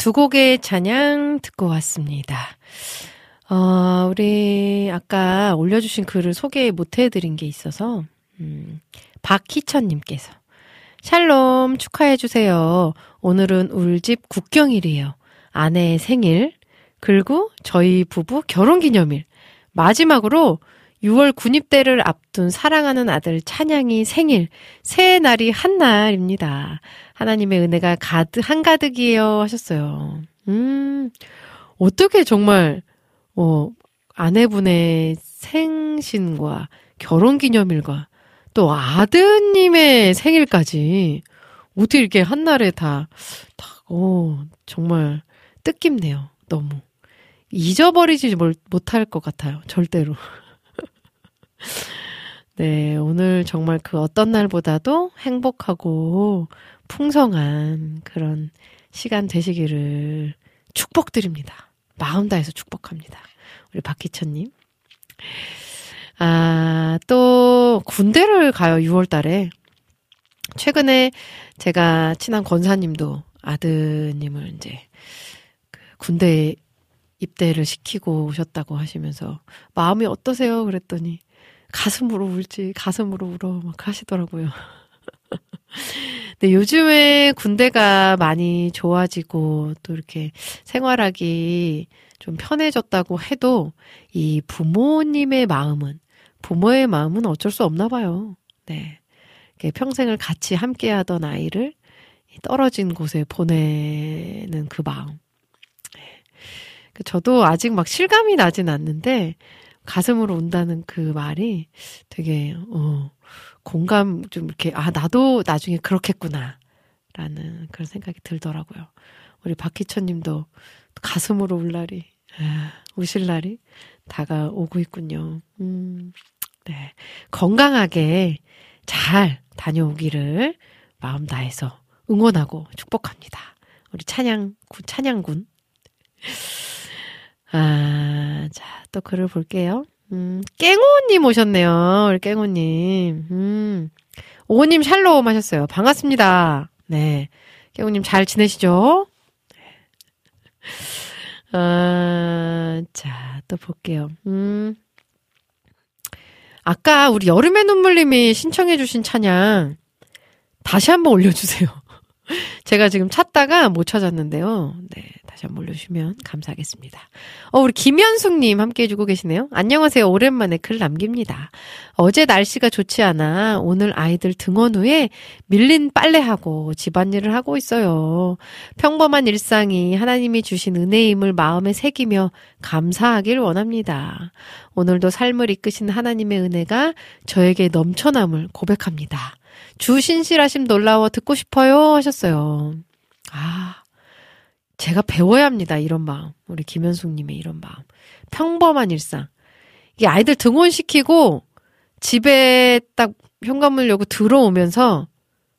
두 곡의 찬양 듣고 왔습니다. 어, 우리 아까 올려주신 글을 소개 못 해드린 게 있어서, 음, 박희천님께서. 샬롬 축하해주세요. 오늘은 울집 국경일이에요. 아내의 생일, 그리고 저희 부부 결혼기념일. 마지막으로 6월 군입대를 앞둔 사랑하는 아들 찬양이 생일, 새해 날이 한 날입니다. 하나님의 은혜가 가득, 한가득이에요. 하셨어요. 음, 어떻게 정말, 어, 아내분의 생신과 결혼 기념일과 또 아드님의 생일까지 어떻게 이렇게 한날에 다, 다, 어, 정말 뜻깊네요. 너무. 잊어버리지 뭘- 못할 것 같아요. 절대로. 네, 오늘 정말 그 어떤 날보다도 행복하고 풍성한 그런 시간 되시기를 축복드립니다. 마음 다해서 축복합니다. 우리 박희천님. 아, 또 군대를 가요, 6월 달에. 최근에 제가 친한 권사님도 아드님을 이제 그 군대 입대를 시키고 오셨다고 하시면서 마음이 어떠세요? 그랬더니 가슴으로 울지, 가슴으로 울어 막 하시더라고요. 근데 요즘에 군대가 많이 좋아지고 또 이렇게 생활하기 좀 편해졌다고 해도 이 부모님의 마음은 부모의 마음은 어쩔 수 없나 봐요. 네. 평생을 같이 함께 하던 아이를 떨어진 곳에 보내는 그 마음. 그 저도 아직 막 실감이 나진 않는데 가슴으로 운다는 그 말이 되게 어 공감 좀 이렇게 아 나도 나중에 그렇겠구나 라는 그런 생각이 들더라고요. 우리 박희천 님도 가슴으로 울 날이 아, 우실 날이 다가오고 있군요. 음. 네. 건강하게 잘 다녀오기를 마음 다해서 응원하고 축복합니다. 우리 찬양 찬양군 아, 자, 또 글을 볼게요. 음, 깽호님 오셨네요. 우리 깽호님. 음, 오호님 샬롬 하셨어요. 반갑습니다. 네. 깽호님 잘 지내시죠? 아, 자, 또 볼게요. 음, 아까 우리 여름의 눈물님이 신청해주신 찬양 다시 한번 올려주세요. 제가 지금 찾다가 못 찾았는데요. 네, 다시 한번 올려주시면 감사하겠습니다. 어, 우리 김현숙님 함께 해주고 계시네요. 안녕하세요. 오랜만에 글 남깁니다. 어제 날씨가 좋지 않아 오늘 아이들 등원 후에 밀린 빨래하고 집안일을 하고 있어요. 평범한 일상이 하나님이 주신 은혜임을 마음에 새기며 감사하길 원합니다. 오늘도 삶을 이끄신 하나님의 은혜가 저에게 넘쳐남을 고백합니다. 주 신실하심 놀라워 듣고 싶어요 하셨어요. 아, 제가 배워야 합니다. 이런 마음. 우리 김현숙님의 이런 마음. 평범한 일상. 이게 아이들 등원시키고 집에 딱 현관문 열고 들어오면서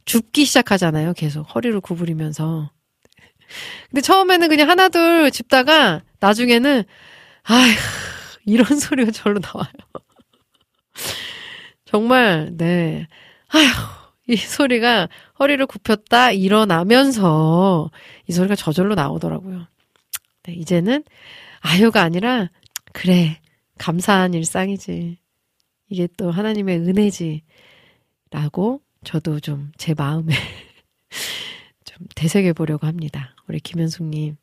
줍기 시작하잖아요. 계속 허리를 구부리면서. 근데 처음에는 그냥 하나둘 짚다가 나중에는 아휴 이런 소리가 절로 나와요. 정말 네. 아휴 이 소리가 허리를 굽혔다 일어나면서 이 소리가 저절로 나오더라고요. 네, 이제는 아유가 아니라 그래 감사한 일상이지. 이게 또 하나님의 은혜지. 라고 저도 좀 제 마음에 좀 되새겨 보려고 합니다. 우리 김현숙님,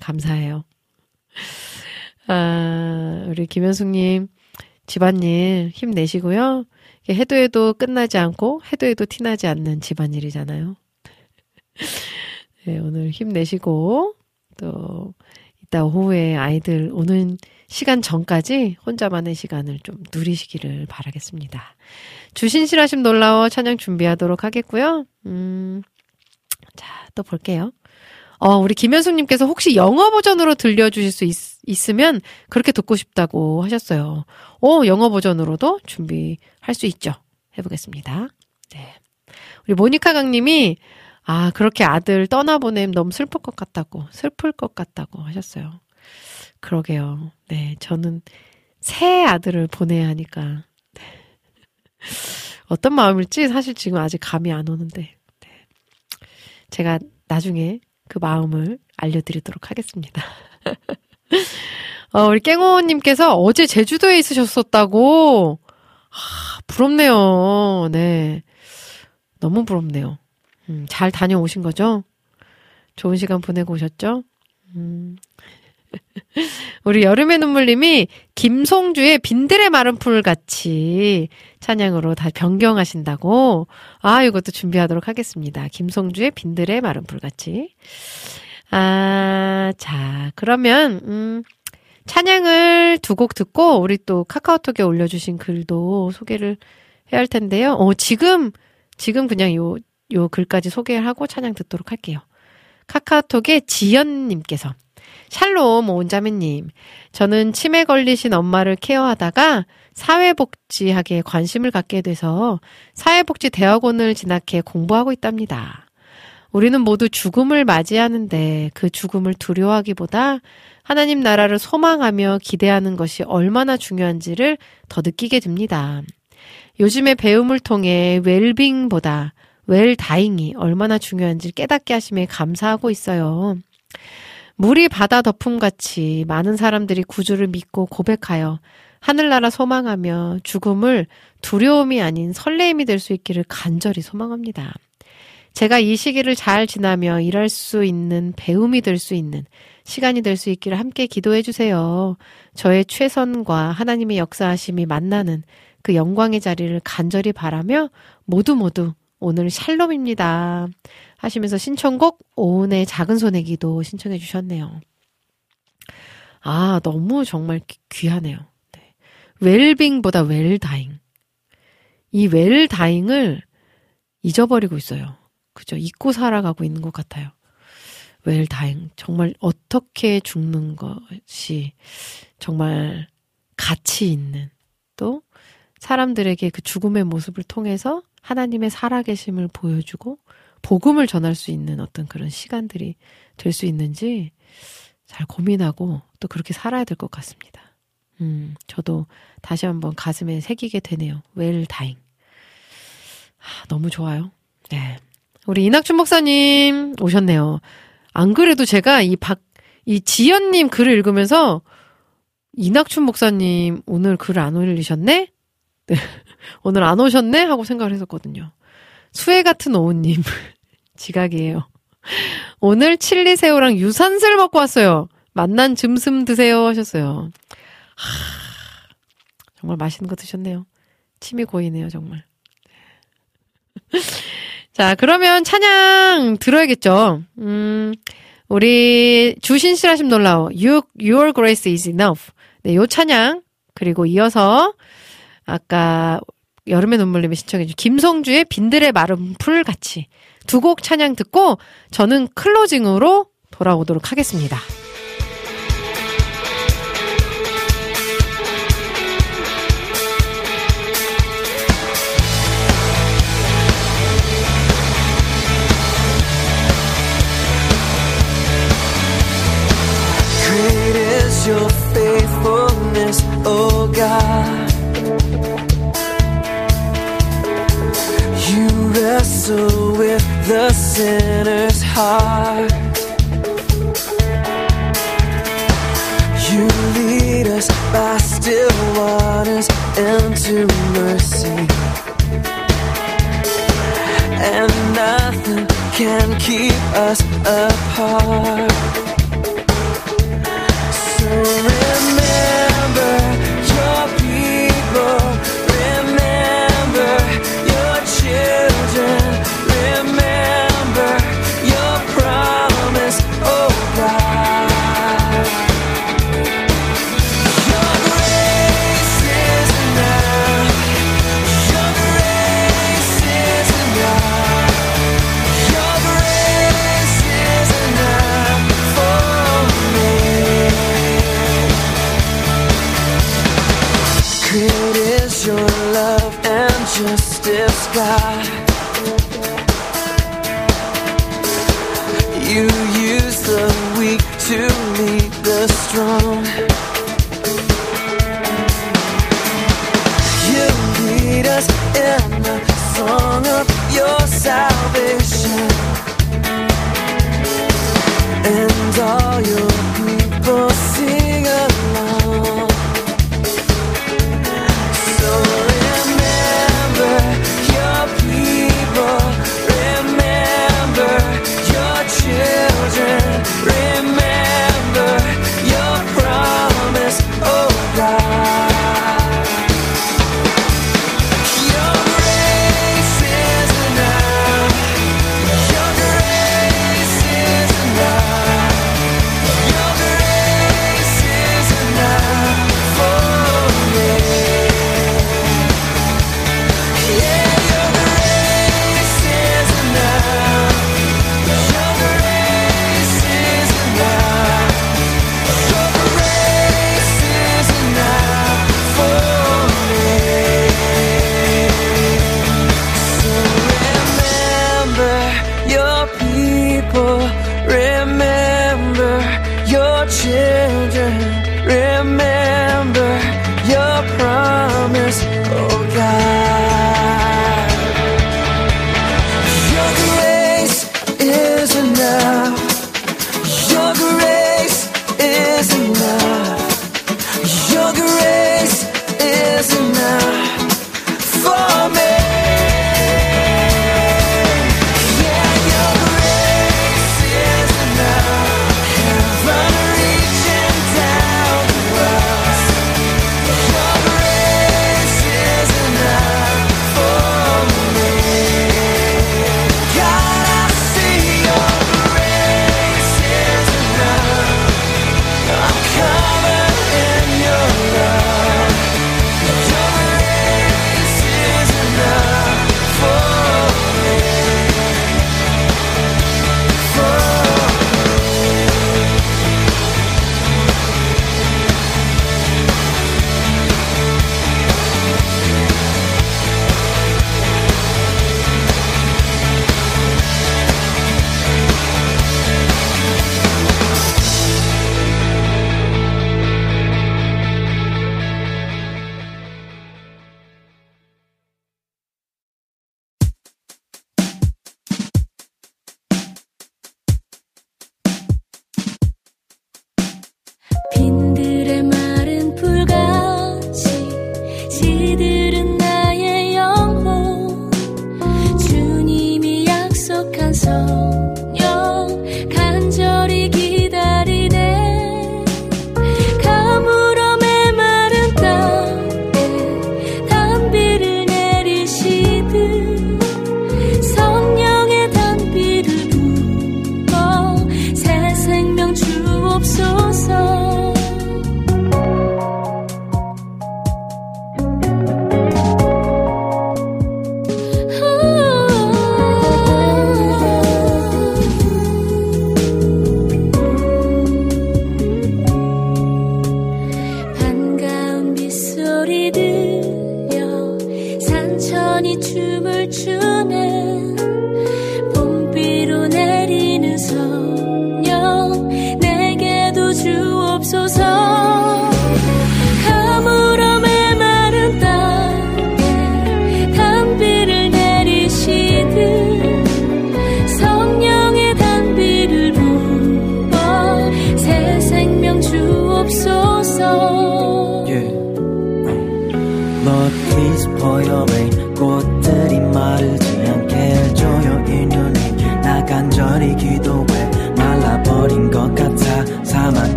감사해요. 아, 우리 김현숙님, 집안일 힘내시고요. 해도 해도 끝나지 않고, 해도 해도 티나지 않는 집안일이잖아요. 네, 오늘 힘내시고, 또, 이따 오후에 아이들 오는 시간 전까지 혼자만의 시간을 좀 누리시기를 바라겠습니다. 주신실하심 놀라워 찬양 준비하도록 하겠고요. 음, 자, 또 볼게요. 어, 우리 김현숙님께서 혹시 영어 버전으로 들려주실 수 있, 으면 그렇게 듣고 싶다고 하셨어요. 어, 영어 버전으로도 준비할 수 있죠. 해보겠습니다. 네. 우리 모니카 강님이 아, 그렇게 아들 떠나보냄 너무 슬플 것 같다고, 슬플 것 같다고 하셨어요. 그러게요. 네, 저는 새 아들을 보내야 하니까. 네. 어떤 마음일지 사실 지금 아직 감이 안 오는데. 네. 제가 나중에 그 마음을 알려드리도록 하겠습니다. 어, 우리 깽호님께서 어제 제주도에 있으셨었다고? 아, 부럽네요. 네. 너무 부럽네요. 음, 잘 다녀오신 거죠? 좋은 시간 보내고 오셨죠? 음. 우리 여름의 눈물님이 김송주의 빈들의 마른 풀 같이 찬양으로 다 변경하신다고. 아, 이것도 준비하도록 하겠습니다. 김송주의 빈들의 마른 풀 같이. 아, 자, 그러면, 음, 찬양을 두 곡 듣고 우리 또 카카오톡에 올려주신 글도 소개를 해야 할 텐데요. 어, 지금, 지금 그냥 요, 요 글까지 소개를 하고 찬양 듣도록 할게요. 카카오톡에 지연님께서 샬롬 온자매님. 저는 치매 걸리신 엄마를 케어하다가 사회복지학에 관심을 갖게 돼서 사회복지 대학원을 진학해 공부하고 있답니다. 우리는 모두 죽음을 맞이하는데 그 죽음을 두려워하기보다 하나님 나라를 소망하며 기대하는 것이 얼마나 중요한지를 더 느끼게 됩니다. 요즘의 배움을 통해 웰빙보다 웰다잉이 얼마나 중요한지 깨닫게 하심에 감사하고 있어요. 물이 바다 덮음같이 많은 사람들이 구주를 믿고 고백하여 하늘나라 소망하며 죽음을 두려움이 아닌 설레임이 될 수 있기를 간절히 소망합니다. 제가 이 시기를 잘 지나며 일할 수 있는 배움이 될 수 있는 시간이 될 수 있기를 함께 기도해 주세요. 저의 최선과 하나님의 역사하심이 만나는 그 영광의 자리를 간절히 바라며 모두 모두 오늘 샬롬입니다. 하시면서 신청곡 오은의 작은 소내기도 신청해 주셨네요. 아, 너무 정말 귀하네요. 네. 웰빙보다 웰다잉. 이 웰다잉을 잊어버리고 있어요. 그죠? 잊고 살아가고 있는 것 같아요. 웰다잉. 정말 어떻게 죽는 것이 정말 가치 있는 또 사람들에게 그 죽음의 모습을 통해서 하나님의 살아계심을 보여주고 복음을 전할 수 있는 어떤 그런 시간들이 될 수 있는지 잘 고민하고 또 그렇게 살아야 될 것 같습니다. 음, 저도 다시 한번 가슴에 새기게 되네요. 웰 다잉. 아, 너무 좋아요. 네. 우리 이낙춘 목사님 오셨네요. 안 그래도 제가 이 박, 이 지연님 글을 읽으면서 이낙춘 목사님 오늘 글을 안 올리셨네? 네. 오늘 안 오셨네? 하고 생각을 했었거든요. 수혜 같은 오우님. 지각이에요. 오늘 칠리새우랑 유산슬 먹고 왔어요. 만난 즘슴 드세요 하셨어요. 하, 정말 맛있는 거 드셨네요. 침이 고이네요, 정말. 자, 그러면 찬양 들어야겠죠. 음, 우리 주신실하심 놀라워. You, your grace is enough. 네, 요 찬양. 그리고 이어서 아까 여름의 눈물님이 신청해준 김성주의 빈들의 마른 풀 같이 두 곡 찬양 듣고 저는 클로징으로 돌아오도록 하겠습니다. Your faithfulness, O wrestle with the sinner's heart. You lead us by still waters into mercy. And nothing can keep us apart. So remember you.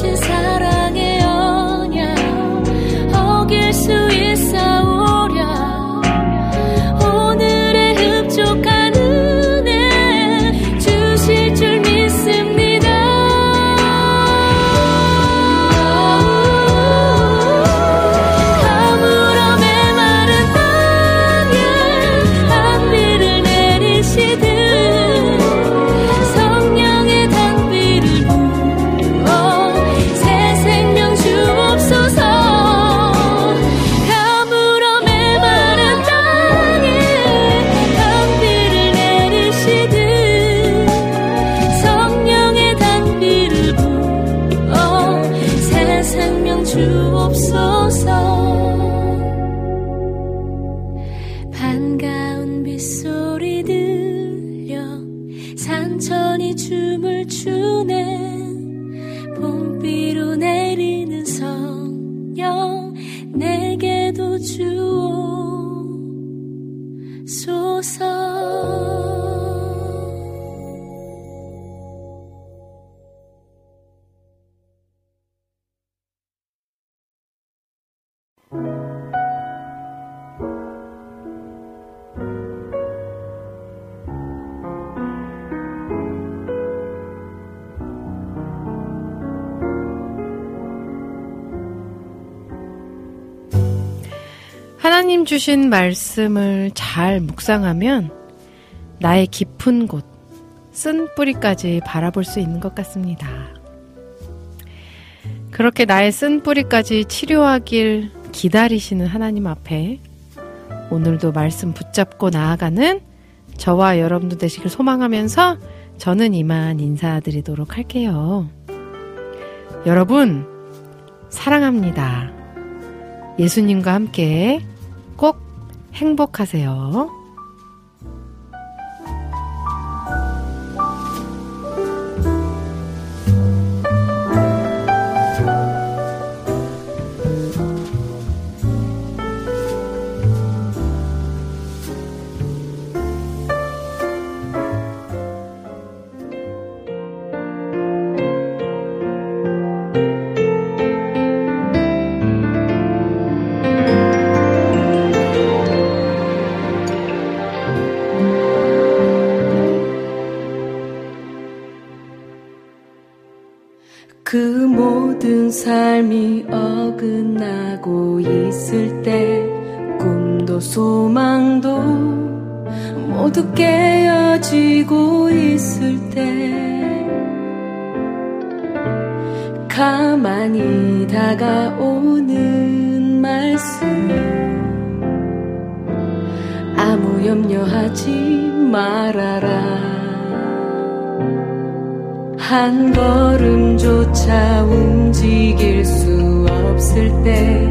撑伞 주신 말씀을 잘 묵상하면 나의 깊은 곳, 쓴 뿌리까지 바라볼 수 있는 것 같습니다. 그렇게 나의 쓴 뿌리까지 치료하길 기다리시는 하나님 앞에 오늘도 말씀 붙잡고 나아가는 저와 여러분도 되시길 소망하면서 저는 이만 인사드리도록 할게요. 여러분, 사랑합니다. 예수님과 함께 꼭 행복하세요. 끝나고 있을 때 꿈도 소망도 모두 깨어지고 있을 때 가만히 다가오는 말씀. 아무 염려하지 말아라. 한 걸음조차 움직일 day.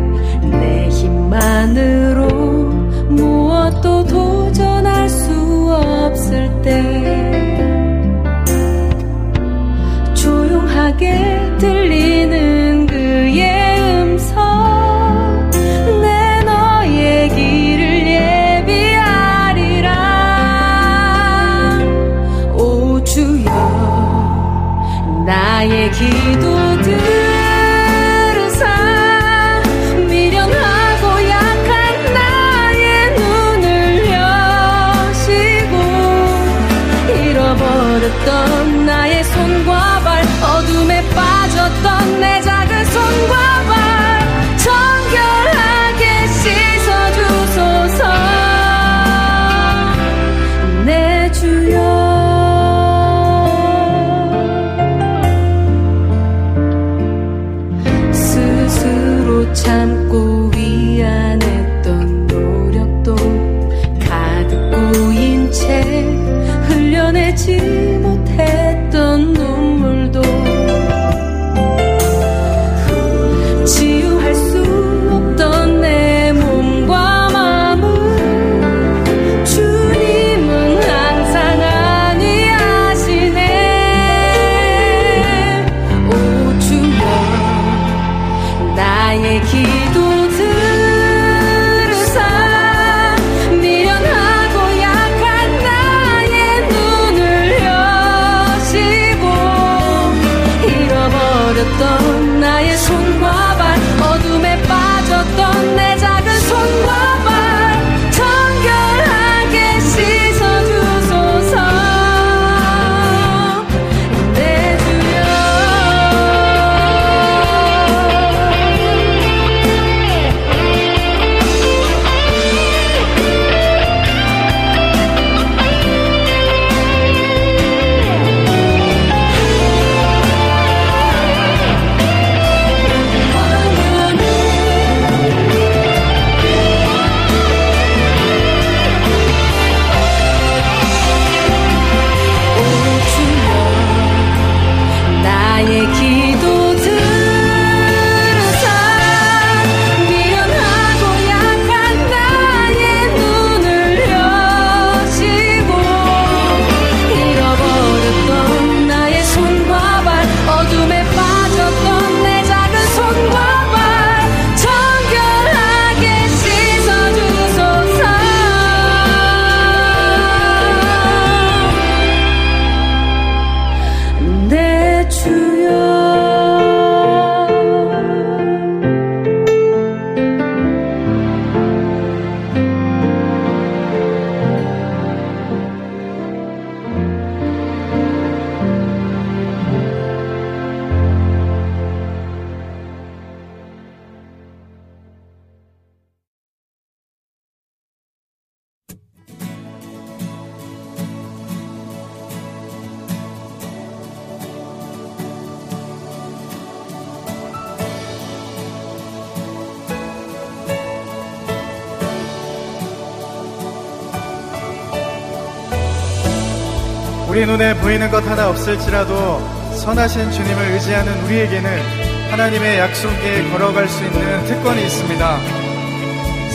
하나 없을지라도 선하신 주님을 의지하는 우리에게는 하나님의 약속에 걸어갈 수 있는 특권이 있습니다.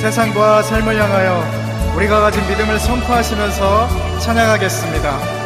세상과 삶을 향하여 우리가 가진 믿음을 선포하시면서 찬양하겠습니다.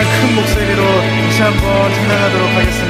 가장 큰 목소리로 다시 한번 찬양하도록 하겠습니다.